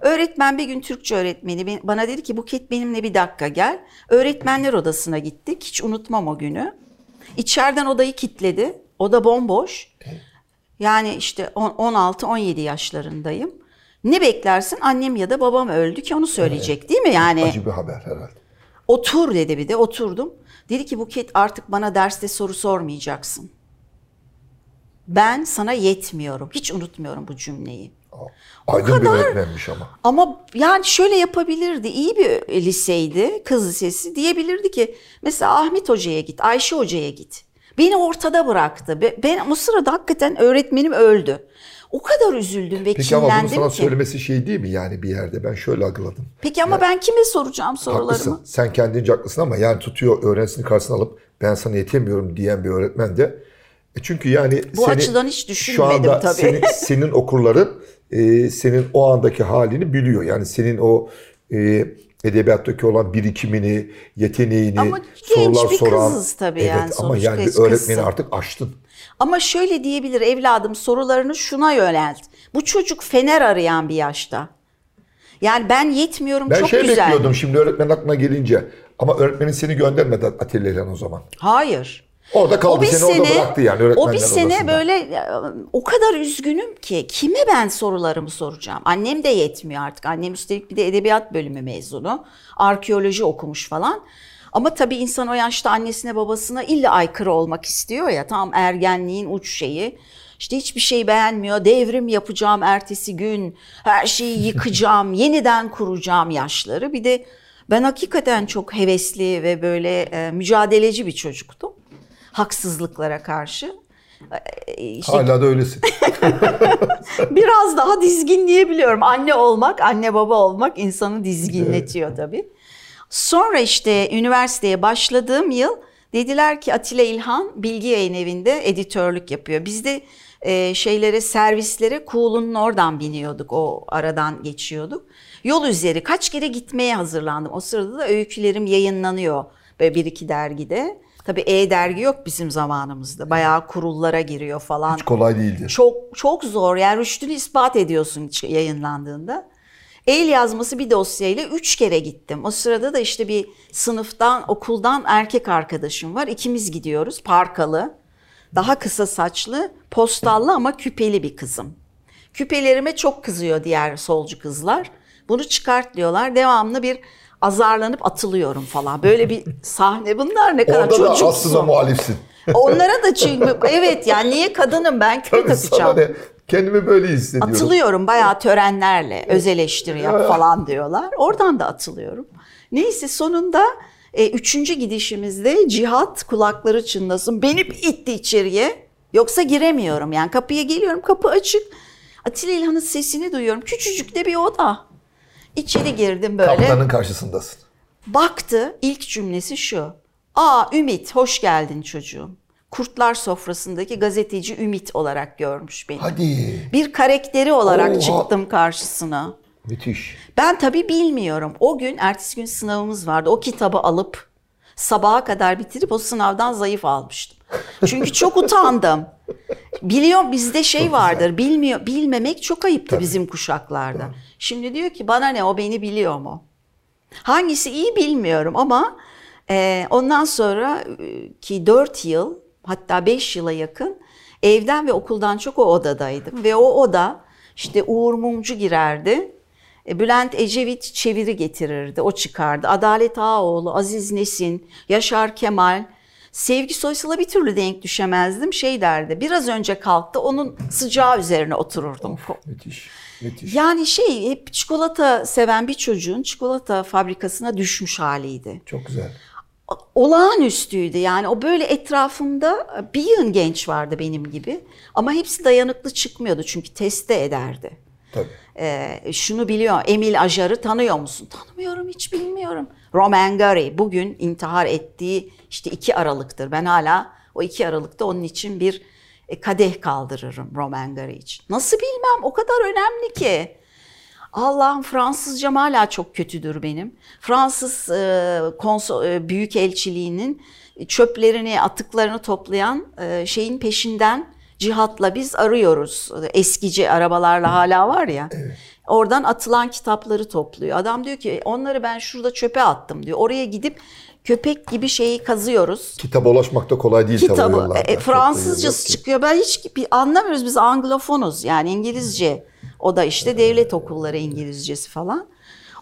Öğretmen bir gün Türkçe öğretmeni bana dedi ki Buket benimle bir dakika gel. Öğretmenler odasına gittik. Hiç unutmam o günü. İçeriden odayı kilitledi. Oda bomboş. Yani işte 16-17 yaşlarındayım. Ne beklersin? Annem ya da babam öldü ki onu söyleyecek değil mi? Yani Acı bir haber herhalde. otur dedi bir de oturdum. Dedi ki Buket artık bana derste soru sormayacaksın. Ben sana yetmiyorum. Hiç unutmuyorum bu cümleyi. Aydın bir kadar- öğretmenmiş ama. Ama yani şöyle yapabilirdi. iyi bir liseydi, kız lisesi. Diyebilirdi ki mesela Ahmet Hoca'ya git, Ayşe Hoca'ya git. Beni ortada bıraktı. Be- Ben o sırada hakikaten öğretmenim öldü. O kadar üzüldüm ve Peki ama bunu kinlendim sana ki. söylemesi şey değil mi yani bir yerde? Ben şöyle algıladım. Peki ama ben kime soracağım sorularımı? Haklısın. Sen kendince haklısın ama yani tutuyor öğrencisini karşısına alıp ben sana yetemiyorum diyen bir öğretmen de e çünkü yani Bu açıdan hiç şu düşünmedim anda tabii. Senin, senin okurların e, senin o andaki halini biliyor. Yani senin o e, edebiyattaki olan birikimini, yeteneğini, Ama genç sorular bir soran. kızız tabii evet, yani, ama yani bir öğretmeni kızsın. artık aştın. Ama şöyle diyebilir evladım sorularını şuna yönelt. Bu çocuk fener arayan bir yaşta. Yani ben yetmiyorum Ben çok şey güzel. bekliyordum şimdi öğretmen aklına gelince. Ama öğretmenin seni göndermedi atölyeden o zaman. Hayır. Orada kaldı seni orada bıraktı yani öğretmenler O bir sene odasında. böyle o kadar üzgünüm ki kime ben sorularımı soracağım. Annem de yetmiyor artık. Annem üstelik bir de edebiyat bölümü mezunu. Arkeoloji okumuş falan. Ama tabii insan o yaşta annesine babasına illa aykırı olmak istiyor ya. Tam ergenliğin uç şeyi. İşte hiçbir şey beğenmiyor. Devrim yapacağım ertesi gün. Her şeyi yıkacağım, yeniden kuracağım yaşları. Bir de ben hakikaten çok hevesli ve böyle e, mücadeleci bir çocuktum haksızlıklara karşı. Ee, işte Hala da öylesin. biraz daha dizginleyebiliyorum. Anne olmak, anne baba olmak insanı dizginletiyor tabii. Sonra işte üniversiteye başladığım yıl dediler ki Atilla İlhan Bilgi Yayın Evi'nde editörlük yapıyor. Biz de e, şeylere servislere Kuğulu'nun oradan biniyorduk. O aradan geçiyorduk. Yol üzeri kaç kere gitmeye hazırlandım. O sırada da öykülerim yayınlanıyor böyle bir iki dergide. Tabii E-dergi yok bizim zamanımızda. Bayağı kurullara giriyor falan. Hiç kolay değildi. Çok çok zor. Yani rüştünü ispat ediyorsun yayınlandığında. El yazması bir dosyayla üç kere gittim. O sırada da işte bir sınıftan, okuldan erkek arkadaşım var. İkimiz gidiyoruz. Parkalı, daha kısa saçlı, postallı ama küpeli bir kızım. Küpelerime çok kızıyor diğer solcu kızlar. Bunu çıkart diyorlar. Devamlı bir azarlanıp atılıyorum falan. Böyle bir sahne. Bunlar ne kadar Orada da çocuksun. aslında muhalifsin. Onlara da çünkü evet yani niye kadınım ben küpe Tabii sana ne? Kendimi böyle hissediyorum. Atılıyorum bayağı törenlerle öz eleştiri yap falan diyorlar. Oradan da atılıyorum. Neyse sonunda e, üçüncü gidişimizde cihat kulakları çınlasın. Beni itti içeriye. Yoksa giremiyorum yani kapıya geliyorum kapı açık. Atilla İlhan'ın sesini duyuyorum. Küçücük de bir oda. İçeri girdim böyle. Kaptanın karşısındasın. Baktı ilk cümlesi şu. Aa Ümit hoş geldin çocuğum. Kurtlar sofrasındaki gazeteci Ümit olarak görmüş beni. Hadi. Bir karakteri olarak Oha. çıktım karşısına. Müthiş. Ben tabii bilmiyorum. O gün ertesi gün sınavımız vardı. O kitabı alıp sabaha kadar bitirip o sınavdan zayıf almıştım. Çünkü çok utandım. Biliyorum bizde şey vardır. Bilmiyor bilmemek çok ayıptı bizim kuşaklarda. Şimdi diyor ki bana ne o beni biliyor mu? Hangisi iyi bilmiyorum ama e, ondan sonra ki 4 yıl hatta 5 yıla yakın evden ve okuldan çok o odadaydım. Ve o oda işte Uğur Mumcu girerdi. E, Bülent Ecevit çeviri getirirdi. O çıkardı. Adalet Ağaoğlu, Aziz Nesin, Yaşar Kemal. Sevgi Soysal'a bir türlü denk düşemezdim. Şey derdi, biraz önce kalktı onun sıcağı üzerine otururdum. Müthiş. Müthiş. Yani şey hep çikolata seven bir çocuğun çikolata fabrikasına düşmüş haliydi. Çok güzel. Olağanüstüydü yani o böyle etrafımda bir yığın genç vardı benim gibi. Ama hepsi dayanıklı çıkmıyordu çünkü teste ederdi. Tabii. Ee, şunu biliyor Emil Ajar'ı tanıyor musun? Tanımıyorum hiç bilmiyorum. Roman Gary bugün intihar ettiği işte 2 Aralık'tır. Ben hala o 2 Aralık'ta onun için bir e, kadeh kaldırırım Roman Gary için. Nasıl bilmem o kadar önemli ki. Allah'ım Fransızcam hala çok kötüdür benim. Fransız e, konso, e, büyükelçiliğinin çöplerini, atıklarını toplayan e, şeyin peşinden cihatla biz arıyoruz. Eskici arabalarla hala var ya. Oradan atılan kitapları topluyor. Adam diyor ki onları ben şurada çöpe attım diyor. Oraya gidip köpek gibi şeyi kazıyoruz. Kitaba ulaşmak da kolay değil Kitabı e, yıl Fransızcası çıkıyor. Ben hiç bir anlamıyoruz biz Anglofonuz yani İngilizce. O da işte devlet okulları İngilizcesi falan.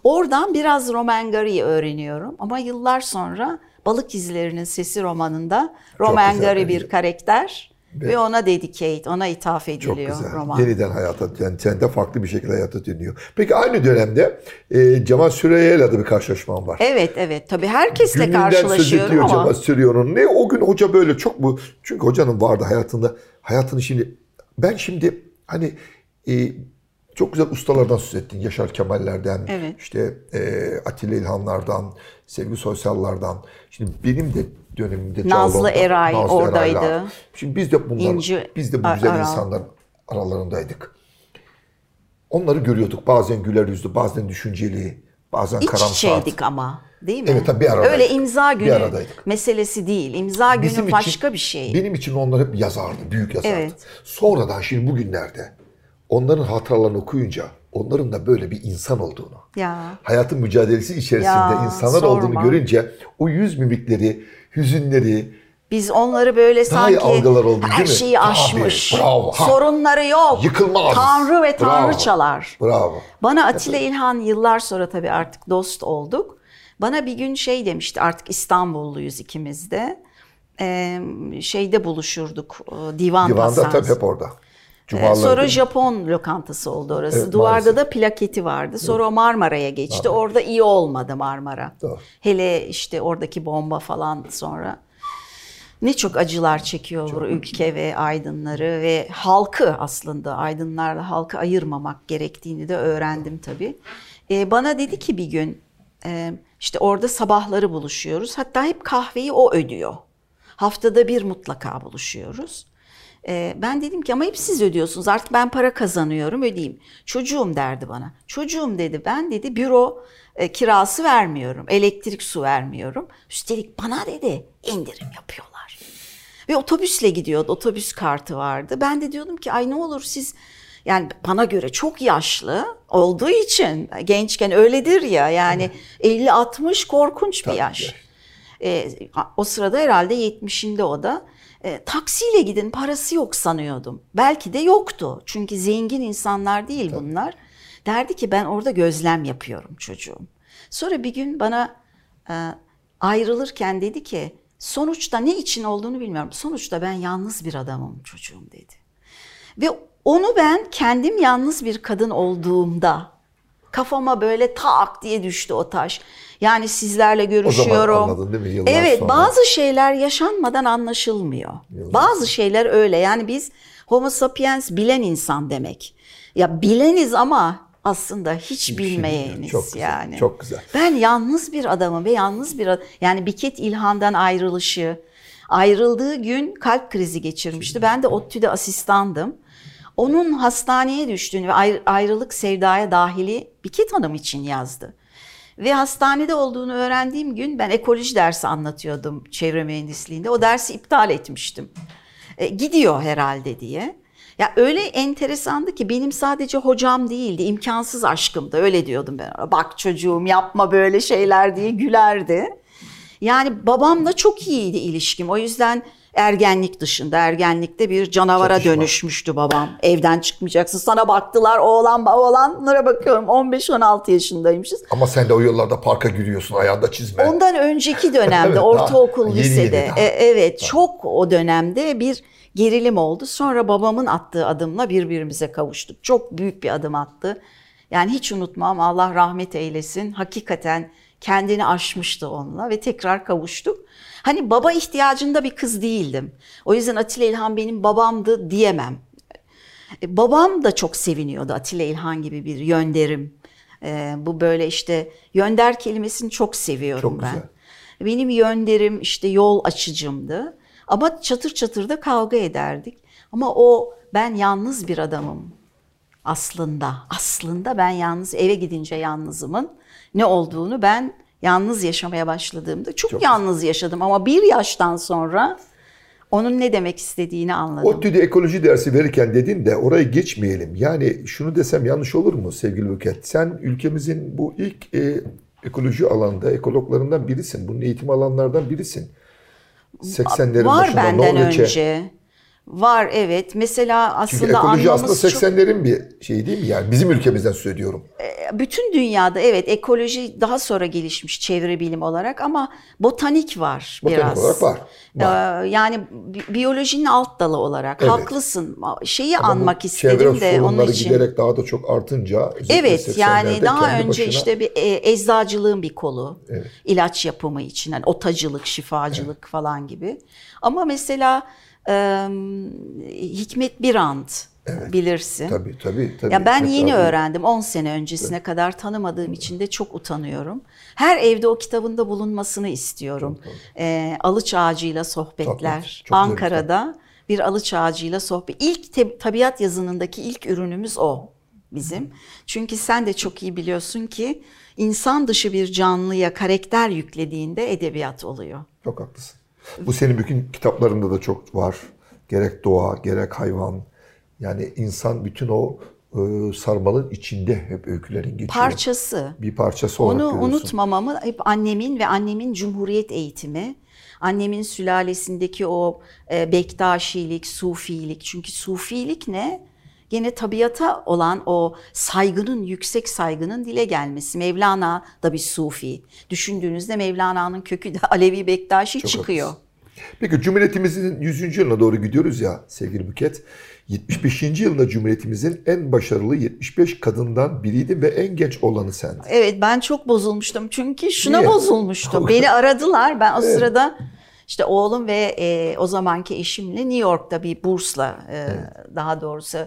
Oradan biraz Roman Gary'i öğreniyorum ama yıllar sonra Balık İzleri'nin Sesi romanında Roman güzel, Gary bir karakter ve ona dedicate, ona ithaf Çok ediliyor güzel. roman. Yeniden hayata, yani sende farklı bir şekilde hayata dönüyor. Peki aynı dönemde e, Cemal Süreyya'yla da bir karşılaşmam var. Evet evet tabii herkesle Gününden karşılaşıyorum ama Cemal Süreyya'nın. Ne o gün hoca böyle çok mu? Çünkü hocanın vardı hayatında. Hayatını şimdi ben şimdi hani e, çok güzel ustalardan söz ettin. Yaşar Kemallerden, Evet. işte e, Atilla İlhanlardan, Sevgi Soysallardan. Şimdi benim de dönemimde Nazlı Eray Nazlı oradaydı. Eraylar. Şimdi biz de bunlar, İnci biz de bu güzel Aral. insanların aralarındaydık. Onları görüyorduk. Bazen güler yüzlü, bazen düşünceli, bazen iç karamsar. içeydik ama değil mi? Evet, tabii bir aradaydık. Öyle imza Bir günü aradaydık. meselesi değil. İmza günü Bizim için- başka bir şey. Benim için onlar hep yazardı, büyük yazardı. Evet. Sonradan şimdi bugünlerde onların hatıralarını okuyunca onların da böyle bir insan olduğunu, Ya. hayatın mücadelesi içerisinde Ya, insanlar sorma. olduğunu görünce o yüz mimikleri, hüzünleri, Biz onları böyle sanki algılar oldu, her mi? şeyi aşmış. bravo, ha. Sorunları yok. Yıkılmaz. Tanrı ve Bravo. tanrıçalar. bravo. Bana Atilla İlhan yıllar sonra tabii artık dost olduk. Bana bir gün şey demişti artık İstanbulluyuz ikimiz de. Ee, şeyde buluşurduk divan Divanda tabii hep orada. Ee, Cumaları Sonra değil mi? Japon lokantası oldu orası. Evet, Duvarda maalesef. da plaketi vardı. Sonra o Marmara'ya geçti. Orada iyi olmadı Marmara. Doğru. Hele işte oradaki bomba falan sonra. Ne çok acılar çekiyor bu ülke ve aydınları ve halkı aslında aydınlarla halkı ayırmamak gerektiğini de öğrendim tabii. Ee, bana dedi ki bir gün e, işte orada sabahları buluşuyoruz. Hatta hep kahveyi o ödüyor. Haftada bir mutlaka buluşuyoruz. Ee, ben dedim ki ama hep siz ödüyorsunuz artık ben para kazanıyorum ödeyeyim. Çocuğum derdi bana. Çocuğum dedi ben dedi büro e, kirası vermiyorum. Elektrik su vermiyorum. Üstelik bana dedi indirim yapıyorlar. Ve otobüsle gidiyordu. Otobüs kartı vardı. Ben de diyordum ki ay ne olur siz yani bana göre çok yaşlı olduğu için gençken öyledir ya yani 50-60 korkunç bir yaş. E, o sırada herhalde 70'inde o da. E, taksiyle gidin parası yok sanıyordum. Belki de yoktu. Çünkü zengin insanlar değil bunlar. Derdi ki ben orada gözlem yapıyorum çocuğum. Sonra bir gün bana e, ayrılırken dedi ki sonuçta ne için olduğunu bilmiyorum. Sonuçta ben yalnız bir adamım çocuğum dedi. Ve onu ben kendim yalnız bir kadın olduğumda kafama böyle tak diye düştü o taş. Yani sizlerle görüşüyorum. anladın değil mi? Yıllar evet sonra. bazı şeyler yaşanmadan anlaşılmıyor. Bazı şeyler öyle. Yani biz homo sapiens bilen insan demek. Ya bileniz ama aslında hiç şey bilmeyeniz. Çok güzel, yani. çok güzel. Ben yalnız bir adamım ve yalnız bir yani Biket İlhan'dan ayrılışı, ayrıldığı gün kalp krizi geçirmişti. Ben de ODTÜ'de asistandım. Onun hastaneye düştüğünü ve ayr- ayrılık sevdaya dahili Biket Hanım için yazdı. Ve hastanede olduğunu öğrendiğim gün ben ekoloji dersi anlatıyordum çevre mühendisliğinde. O dersi iptal etmiştim. E, gidiyor herhalde diye. Ya öyle enteresandı ki benim sadece hocam değildi, imkansız aşkımdı. Öyle diyordum ben. Bak çocuğum yapma böyle şeyler diye gülerdi. Yani babamla çok iyiydi ilişkim. O yüzden ergenlik dışında, ergenlikte bir canavara Çatışma. dönüşmüştü babam. Evden çıkmayacaksın. Sana baktılar oğlan oğlanlara bakıyorum 15-16 yaşındaymışız. Ama sen de o yıllarda parka giriyorsun ayağında çizme. Ondan önceki dönemde Evet, daha ortaokul yeni lisede yeni daha. e, evet çok o dönemde bir gerilim oldu. Sonra babamın attığı adımla birbirimize kavuştuk. Çok büyük bir adım attı. Yani hiç unutmam Allah rahmet eylesin. Hakikaten kendini aşmıştı onunla ve tekrar kavuştuk. Hani baba ihtiyacında bir kız değildim. O yüzden Atilla İlhan benim babamdı diyemem. E, Babam da çok seviniyordu Atilla İlhan gibi bir yönderim. E, bu böyle işte yönder kelimesini çok seviyorum Çok ben. güzel. Benim yönderim işte yol açıcımdı. Ama çatır çatır da kavga ederdik. Ama o ben yalnız bir adamım aslında. Aslında ben yalnız eve gidince yalnızımın ne olduğunu ben yalnız yaşamaya başladığımda çok, Çok yalnız yaşadım ama bir yaştan sonra onun ne demek istediğini anladım. ODTÜ'de ekoloji dersi verirken dedin de orayı geçmeyelim. Yani şunu desem yanlış olur mu sevgili Buket? Sen ülkemizin bu ilk e, ekoloji alanda ekologlarından birisin. Bunun eğitim alanlardan birisin. 80'lerin Var başında benden Norveç'e. önce. Var evet. Mesela Çünkü aslında ekoloji anlamız aslında çok 80'lerin bir şey değil mi? Yani bizim ülkemizden söylüyorum. bütün dünyada evet ekoloji daha sonra gelişmiş çevre bilim olarak ama botanik var Botanik biraz. olarak var, var. Ee, yani bi- biyolojinin alt dalı olarak Evet. haklısın. Şeyi Ama anmak istedim de onun için. giderek daha da çok artınca Evet yani 80'lerde daha önce başına- işte bir e, eczacılığın bir kolu. Evet. ilaç yapımı için hani otacılık, şifacılık falan gibi. Ama mesela e, Hikmet Birand bilirsin. Tabii tabii. tabii. Ya ben Hikmet yeni abi. öğrendim 10 sene öncesine kadar tanımadığım için de çok utanıyorum. Her evde o kitabında bulunmasını istiyorum. Ee, alıç ağacıyla sohbetler. Tabii, Ankara'da bir alıç ağacıyla sohbet. İlk tabiat yazınındaki ilk ürünümüz o bizim. Çünkü sen de çok iyi biliyorsun ki insan dışı bir canlıya karakter yüklediğinde edebiyat oluyor. Çok haklısın. Bu senin bütün kitaplarında da çok var. Gerek doğa, gerek hayvan. Yani insan bütün o e, sarmalın içinde hep öykülerin geçiyor. Parçası. bir parçası olarak Onu görüyorsun. unutmamamı hep annemin ve annemin cumhuriyet eğitimi, annemin sülalesindeki o e, Bektaşilik, Sufilik. Çünkü Sufilik ne? Gene tabiata olan o saygının, yüksek saygının dile gelmesi. Mevlana da bir Sufi. Düşündüğünüzde Mevlana'nın kökü de Alevi Bektaşi çıkıyor. haklısın. Peki Cumhuriyetimizin 100. yılına doğru gidiyoruz ya sevgili Buket. 75. yılında Cumhuriyetimizin en başarılı 75 kadından biriydi ve en genç olanı sendin. Evet ben çok bozulmuştum çünkü şuna Niye? bozulmuştum. Beni aradılar ben o sırada işte oğlum ve e, o zamanki eşimle New York'ta bir bursla e, daha doğrusu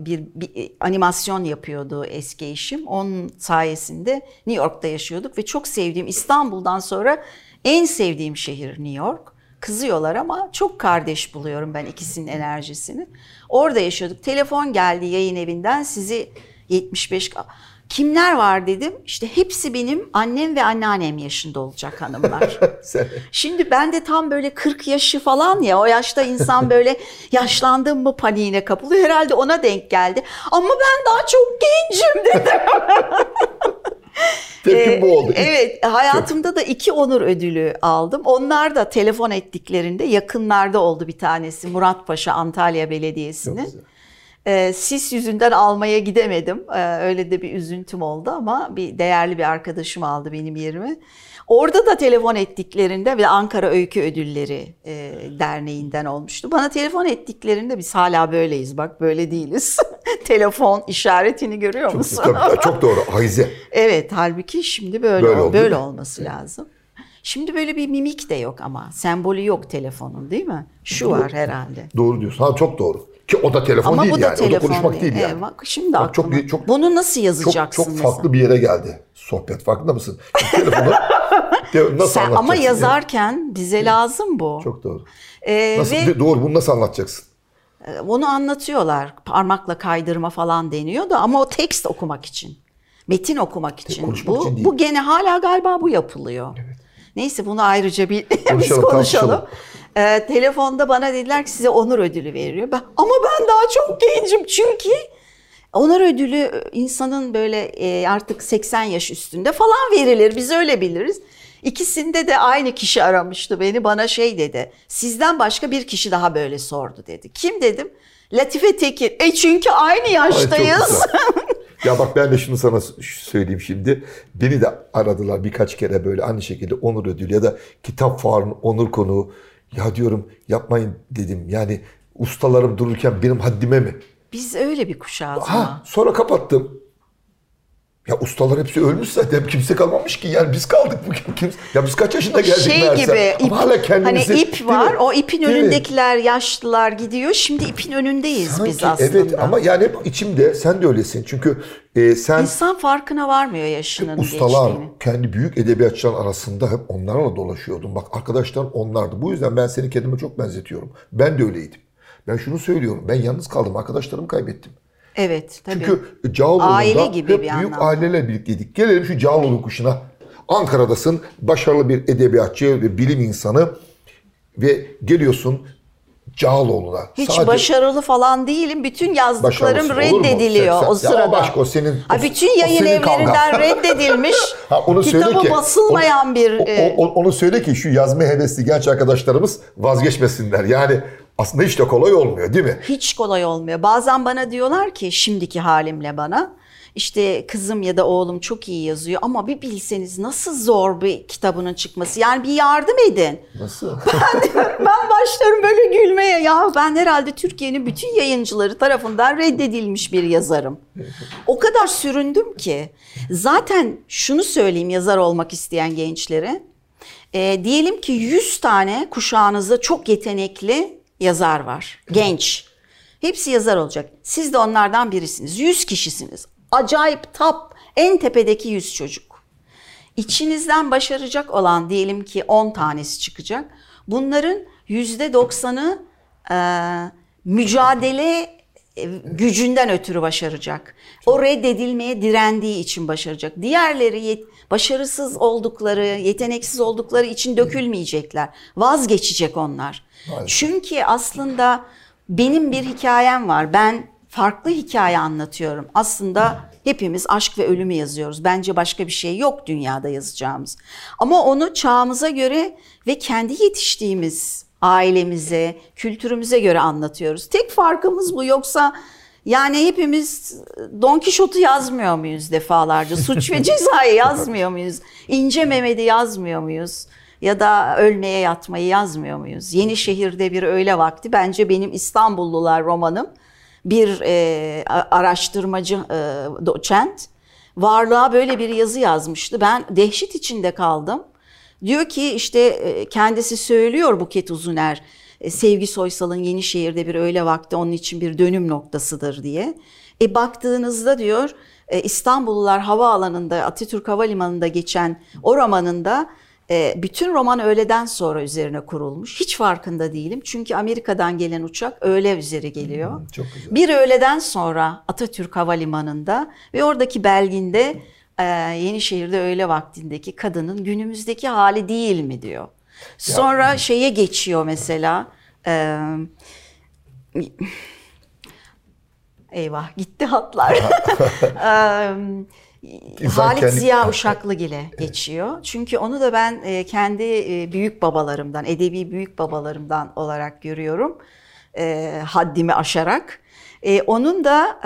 bir, bir animasyon yapıyordu eski eşim. Onun sayesinde New York'ta yaşıyorduk ve çok sevdiğim İstanbul'dan sonra en sevdiğim şehir New York. Kızıyorlar ama çok kardeş buluyorum ben ikisinin enerjisini. Orada yaşıyorduk. Telefon geldi yayın evinden sizi 75 kimler var dedim. İşte hepsi benim annem ve anneannem yaşında olacak hanımlar. Şimdi ben de tam böyle 40 yaşı falan ya o yaşta insan böyle yaşlandım mı paniğine kapılıyor. Herhalde ona denk geldi. Ama ben daha çok gencim dedim. tepkim bu oldu. Ee, Evet hayatımda da iki onur ödülü aldım. Onlar da telefon ettiklerinde yakınlarda oldu bir tanesi Murat Paşa Antalya Belediyesi'nin. Ee, sis yüzünden almaya gidemedim. Ee, öyle de bir üzüntüm oldu ama bir değerli bir arkadaşım aldı benim yerimi. Orada da telefon ettiklerinde ve Ankara Öykü Ödülleri e, Derneği'nden olmuştu. Bana telefon ettiklerinde biz hala böyleyiz bak böyle değiliz. telefon işaretini görüyor Çok, musun? tabii, çok doğru. Hayze. Evet halbuki şimdi böyle Böyle böyle, oldu. olması lazım. Şimdi böyle bir mimik de yok ama sembolü yok telefonun değil mi? Şu var herhalde. Doğru diyorsun. Ha çok doğru. Ki o da telefon Ama değil bu da yani. O da telefon konuşmak değil, yani. Evet, bak şimdi Bak, çok- aklıma. çok- Bunu nasıl Çok, yazacaksın çok mesela? farklı bir yere geldi sohbet. Farkında mısın? Telefonu te- nasıl Sen, ama yazarken bize lazım bu. Yani? Çok doğru. Ee, Nasıl, ve Doğru bunu nasıl anlatacaksın? onu anlatıyorlar. Parmakla kaydırma falan deniyor da ama o tekst okumak için. Metin okumak için. konuşmak bu, için değil. bu gene hala galiba bu yapılıyor. Neyse bunu ayrıca bir biz Konuşalım, konuşalım. tartışalım. Ee, telefonda bana dediler ki size onur ödülü veriliyor. Ben, ama ben daha çok gencim çünkü onur ödülü e, insanın böyle e, artık 80 yaş üstünde falan verilir. Biz öyle biliriz. İkisinde de aynı kişi aramıştı beni. Bana şey dedi. Sizden başka bir kişi daha böyle sordu dedi. Kim dedim? Latife Tekin. E çünkü aynı Ay, yaştayız. güzel. ya bak ben de şunu sana söyleyeyim şimdi. Beni de aradılar birkaç kere böyle aynı şekilde onur ödülü ya da kitap fuarının onur konuğu. Ya diyorum yapmayın dedim. Yani ustalarım dururken benim haddime mi? Biz öyle bir kuşağız Ha, ama. sonra kapattım. Ya ustalar hepsi ölmüş zaten. Kimse kalmamış ki. Yani biz kaldık bugün. Kimse... Ya biz kaç yaşında geldik Şey meğerse. gibi ip, Ama hala kendimizi... hani ip var mi? o ipin Değil mi? önündekiler yaşlılar gidiyor şimdi ipin önündeyiz biz Sanki aslında. Evet ama yani hep içimde sen de öylesin. Çünkü e, sen İnsan farkına varmıyor yaşının ustalar, geçtiğini. kendi büyük edebiyatçılar arasında hep onlarla dolaşıyordum. Bak arkadaşlar onlardı. Bu yüzden ben seni kendime çok benzetiyorum. Ben de öyleydim. Ben şunu söylüyorum. Ben yalnız kaldım. Arkadaşlarımı kaybettim. Evet tabii. Çünkü Cağaloğlu'nda Aile gibi hep bir büyük anlamda. aileler birlikteydik. Gelelim şu Cağaloğlu kuşuna. Ankara'dasın, başarılı bir edebiyatçı ve bilim insanı ve geliyorsun Cağaloğlu'na. Hiç Sadece- başarılı falan değilim. Bütün yazdıklarım reddediliyor Sen- o sen- Ya sırada. başka o senin- Ha, o- bütün o yayın evlerinden reddedilmiş. Ha, onu söyle kitabı ki, basılmayan bir... O- e, o- o- onu söyle ki şu yazma hevesli genç arkadaşlarımız vazgeçmesinler. Yani aslında hiç de kolay olmuyor değil mi? Hiç kolay olmuyor. Bazen bana diyorlar ki şimdiki halimle bana işte kızım ya da oğlum çok iyi yazıyor ama bir bilseniz nasıl zor bir kitabının çıkması. Yani bir yardım edin. Nasıl? Ben başlarım böyle gülmeye. Ya ben herhalde Türkiye'nin bütün yayıncıları tarafından reddedilmiş bir yazarım. O kadar süründüm ki. Zaten şunu söyleyeyim yazar olmak isteyen gençlere. Ee, diyelim ki 100 tane kuşağınızda çok yetenekli yazar var. Genç. Hepsi yazar olacak. Siz de onlardan birisiniz. 100 kişisiniz. Acayip top, en tepedeki 100 çocuk. İçinizden başaracak olan diyelim ki 10 tanesi çıkacak. Bunların %90'ı e, mücadele e, gücünden ötürü başaracak. O reddedilmeye direndiği için başaracak. Diğerleri yet- başarısız oldukları, yeteneksiz oldukları için dökülmeyecekler. Vazgeçecek onlar. Maalesef. Çünkü aslında benim bir hikayem var. Ben farklı hikaye anlatıyorum. Aslında hepimiz aşk ve ölümü yazıyoruz. Bence başka bir şey yok dünyada yazacağımız. Ama onu çağımıza göre ve kendi yetiştiğimiz ailemize, kültürümüze göre anlatıyoruz. Tek farkımız bu. Yoksa yani hepimiz Don Kişot'u yazmıyor muyuz defalarca? Suç ve cezayı yazmıyor muyuz? İnce Mehmet'i yazmıyor muyuz? Ya da ölmeye yatmayı yazmıyor muyuz? Yenişehir'de bir öğle vakti bence benim İstanbullular romanım bir e, araştırmacı e, doçent varlığa böyle bir yazı yazmıştı. Ben dehşet içinde kaldım. Diyor ki işte e, kendisi söylüyor Buket Uzuner e, Sevgi Soysal'ın Yenişehir'de bir öğle vakti onun için bir dönüm noktasıdır diye. E baktığınızda diyor e, İstanbullular havaalanında Atatürk Havalimanı'nda geçen o romanında bütün roman öğleden sonra üzerine kurulmuş. Hiç farkında değilim. Çünkü Amerika'dan gelen uçak öğle üzeri geliyor. çok güzel. Bir öğleden sonra Atatürk Havalimanı'nda ve oradaki belginde e, Yenişehir'de öğle vaktindeki kadının günümüzdeki hali değil mi diyor. Sonra şeye geçiyor mesela. e, eyvah gitti hatlar. İnsan Halit kendi- Ziya Uşaklıgil'e geçiyor. Çünkü onu da ben e, kendi e, büyük babalarımdan, edebi büyük babalarımdan olarak görüyorum. E, haddimi aşarak. Onun da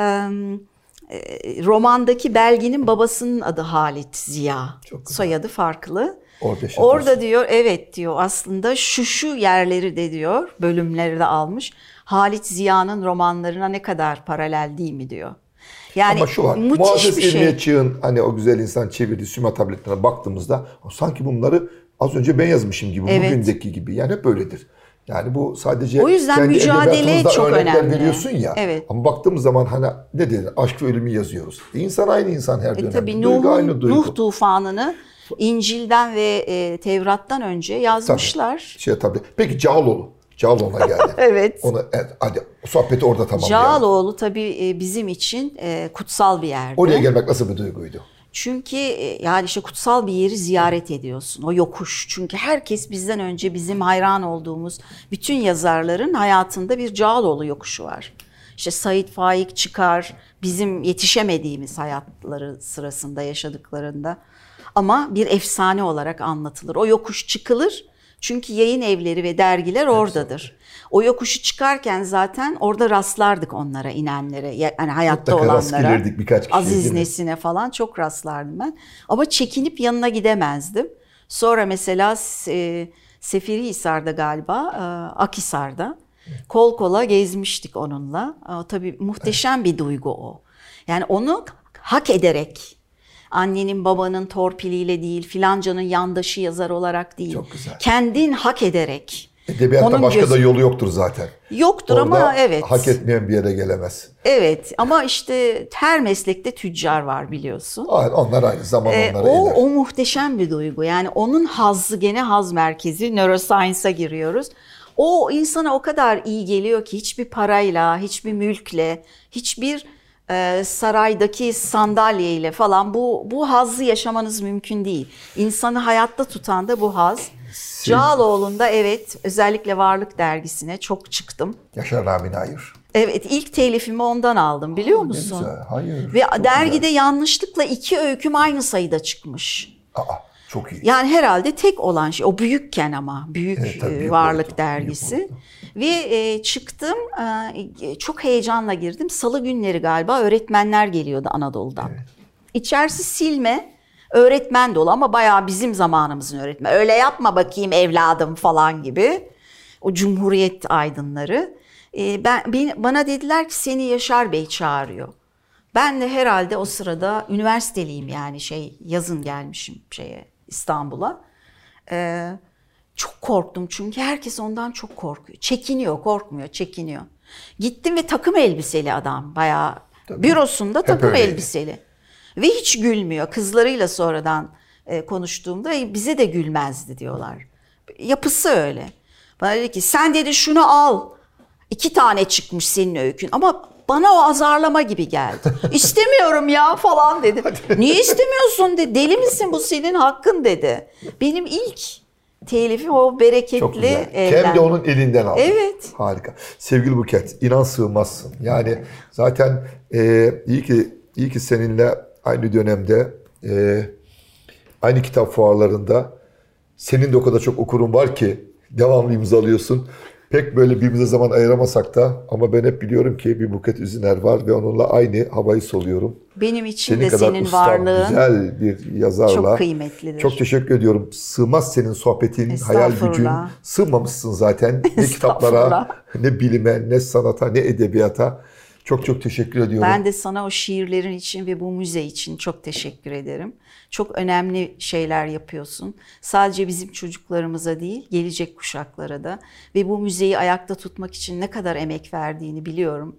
romandaki Belgin'in babasının adı Halit Ziya. Soyadı farklı. Orada. Orada diyor evet diyor aslında şu şu yerleri de diyor bölümleri de almış. Halit Ziya'nın romanlarına ne kadar paralel değil mi diyor. Yani Ama şu var. Muazzez bir şey. Çığ'ın hani o güzel insan çevirdiği süma tabletlerine baktığımızda sanki bunları az önce ben yazmışım gibi Evet. bugündeki gibi. Yani hep böyledir. Yani bu sadece O yüzden kendi mücadele çok önemli. veriyorsun ya. Evet. Ama baktığımız zaman hani ne dedi? Aşk ve ölümü yazıyoruz. İnsan aynı insan her E dönemde. tabii duygu aynı duygu. Nuh tufanını İncil'den ve e, Tevrat'tan önce yazmışlar. Şey tabii. Peki Cağaloğlu. Cağaloğlu'na geldi. Evet. Onu evet, hadi sohbeti orada tamamlayalım. Cağaloğlu tabii e, bizim için e, kutsal bir yerdi. Oraya gelmek nasıl bir duyguydu? Çünkü e, yani işte kutsal bir yeri ziyaret ediyorsun. O yokuş. Çünkü herkes bizden önce bizim hayran olduğumuz bütün yazarların hayatında bir Cağaloğlu yokuşu var. İşte Said Faik çıkar bizim yetişemediğimiz hayatları sırasında yaşadıklarında. Ama bir efsane olarak anlatılır. O yokuş çıkılır. Çünkü yayın evleri ve dergiler oradadır. O yokuşu çıkarken zaten orada rastlardık onlara inenlere. Yani hayatta Mutlaka olanlara. birkaç kişi, Aziz? Nesine falan çok rastlardım ben. Ama çekinip yanına gidemezdim. Sonra mesela e, Seferihisar'da galiba, e, Akhisar'da kol kola gezmiştik onunla. E, tabii muhteşem bir duygu o. Yani onu hak ederek, annenin babanın torpiliyle değil, filancanın yandaşı yazar olarak değil, Çok güzel. kendin hak ederek. Edebiyatta onun başka da gözü- yolu yoktur zaten. Yoktur Orada ama evet. hak etmeyen bir yere gelemez. Evet ama işte her meslekte tüccar var biliyorsun. Aynen, onlar aynı zaman Ee, onlara o, iner. o muhteşem bir duygu. Yani onun hazzı gene haz merkezi, neuroscience'a giriyoruz. O insana o kadar iyi geliyor ki hiçbir parayla, hiçbir mülkle, hiçbir saraydaki sandalyeyle falan bu bu hazzı yaşamanız mümkün değil. İnsanı hayatta tutan da bu haz. Cağaloğlu'nda evet özellikle Varlık dergisine çok çıktım. Yaşar Rami Nair. Evet ilk telifimi ondan aldım biliyor Ne musun? güzel. Hayır. Ve dergide güzel. yanlışlıkla iki öyküm aynı sayıda çıkç. Aa, çok iyi. Yani herhalde tek olan şey o büyükken ama büyük Evet, tabii, e, büyük varlık boyutu, dergisi. büyük. Ve e, çıktım e, çok heyecanla girdim. Salı günleri galiba öğretmenler geliyordu Anadolu'dan. İçerisi silme öğretmen dolu ama bayağı bizim zamanımızın öğretmen. Öyle yapma bakayım evladım falan gibi. O Cumhuriyet aydınları. E, ben beni- Bana dediler ki seni Yaşar Bey çağırıyor. Ben de herhalde o sırada üniversiteliyim yani şey yazın gelmişim şeye İstanbul'a. Ee, çok korktum çünkü herkes ondan çok korkuyor. Çekiniyor, korkmuyor, çekiniyor. Gittim ve takım elbiseli adam bayağı bürosunda takım öyleydi. elbiseli. Ve hiç gülmüyor. Kızlarıyla sonradan e, konuştuğumda "E, bize de gülmezdi diyorlar. Yapısı öyle. Bana dedi ki sen dedi şunu al. İki tane çıkmış senin öykün ama bana o azarlama gibi geldi. İstemiyorum ya falan dedi. Niye istemiyorsun dedi. Deli misin bu senin hakkın dedi. Benim ilk telifim o bereketli Çok güzel. elden. Hem de onun elinden aldı. Evet. Harika. Sevgili Buket, inan sığmazsın. Yani zaten e, iyi ki iyi ki seninle aynı dönemde e, aynı kitap fuarlarında senin de o kadar çok okurun var ki devamlı imzalıyorsun. Pek böyle birbirimize zaman ayıramasak da ama ben hep biliyorum ki bir Buket Üzüner var ve onunla aynı havayı soluyorum. Benim için Senin de kadar senin usta, varlığın güzel bir yazarla. çok kıymetlidir. Çok teşekkür ediyorum. Sığmaz senin sohbetin, hayal gücün. Sığmamışsın zaten. Ne kitaplara, ne bilime, ne sanata, ne edebiyata. Çok çok teşekkür ediyorum. Ben de sana o şiirlerin için ve bu müze için çok teşekkür ederim. Çok önemli şeyler yapıyorsun. Sadece bizim çocuklarımıza değil, gelecek kuşaklara da. Ve bu müzeyi ayakta tutmak için ne kadar emek verdiğini biliyorum.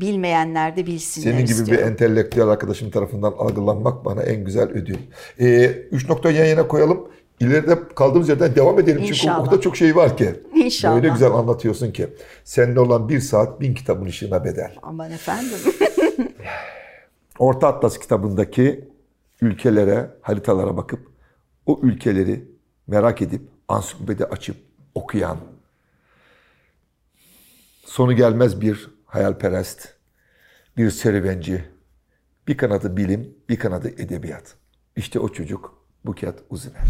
Bilmeyenler de bilsinler Senin gibi bir istiyorum. entelektüel arkadaşım tarafından algılanmak bana en güzel ödül. Ee, üç nokta yan yana koyalım. İleride kaldığımız yerden devam edelim. Çünkü İnşallah. orada çok şey var ki. İnşallah. Öyle güzel anlatıyorsun ki. Seninle olan bir saat bin kitabın ışığına bedel. Aman efendim. Orta Atlas kitabındaki ülkelere, haritalara bakıp o ülkeleri merak edip ansiklopedi açıp okuyan sonu gelmez bir hayalperest, bir serüvenci, bir kanadı bilim, bir kanadı edebiyat. İşte o çocuk Buket Uziner.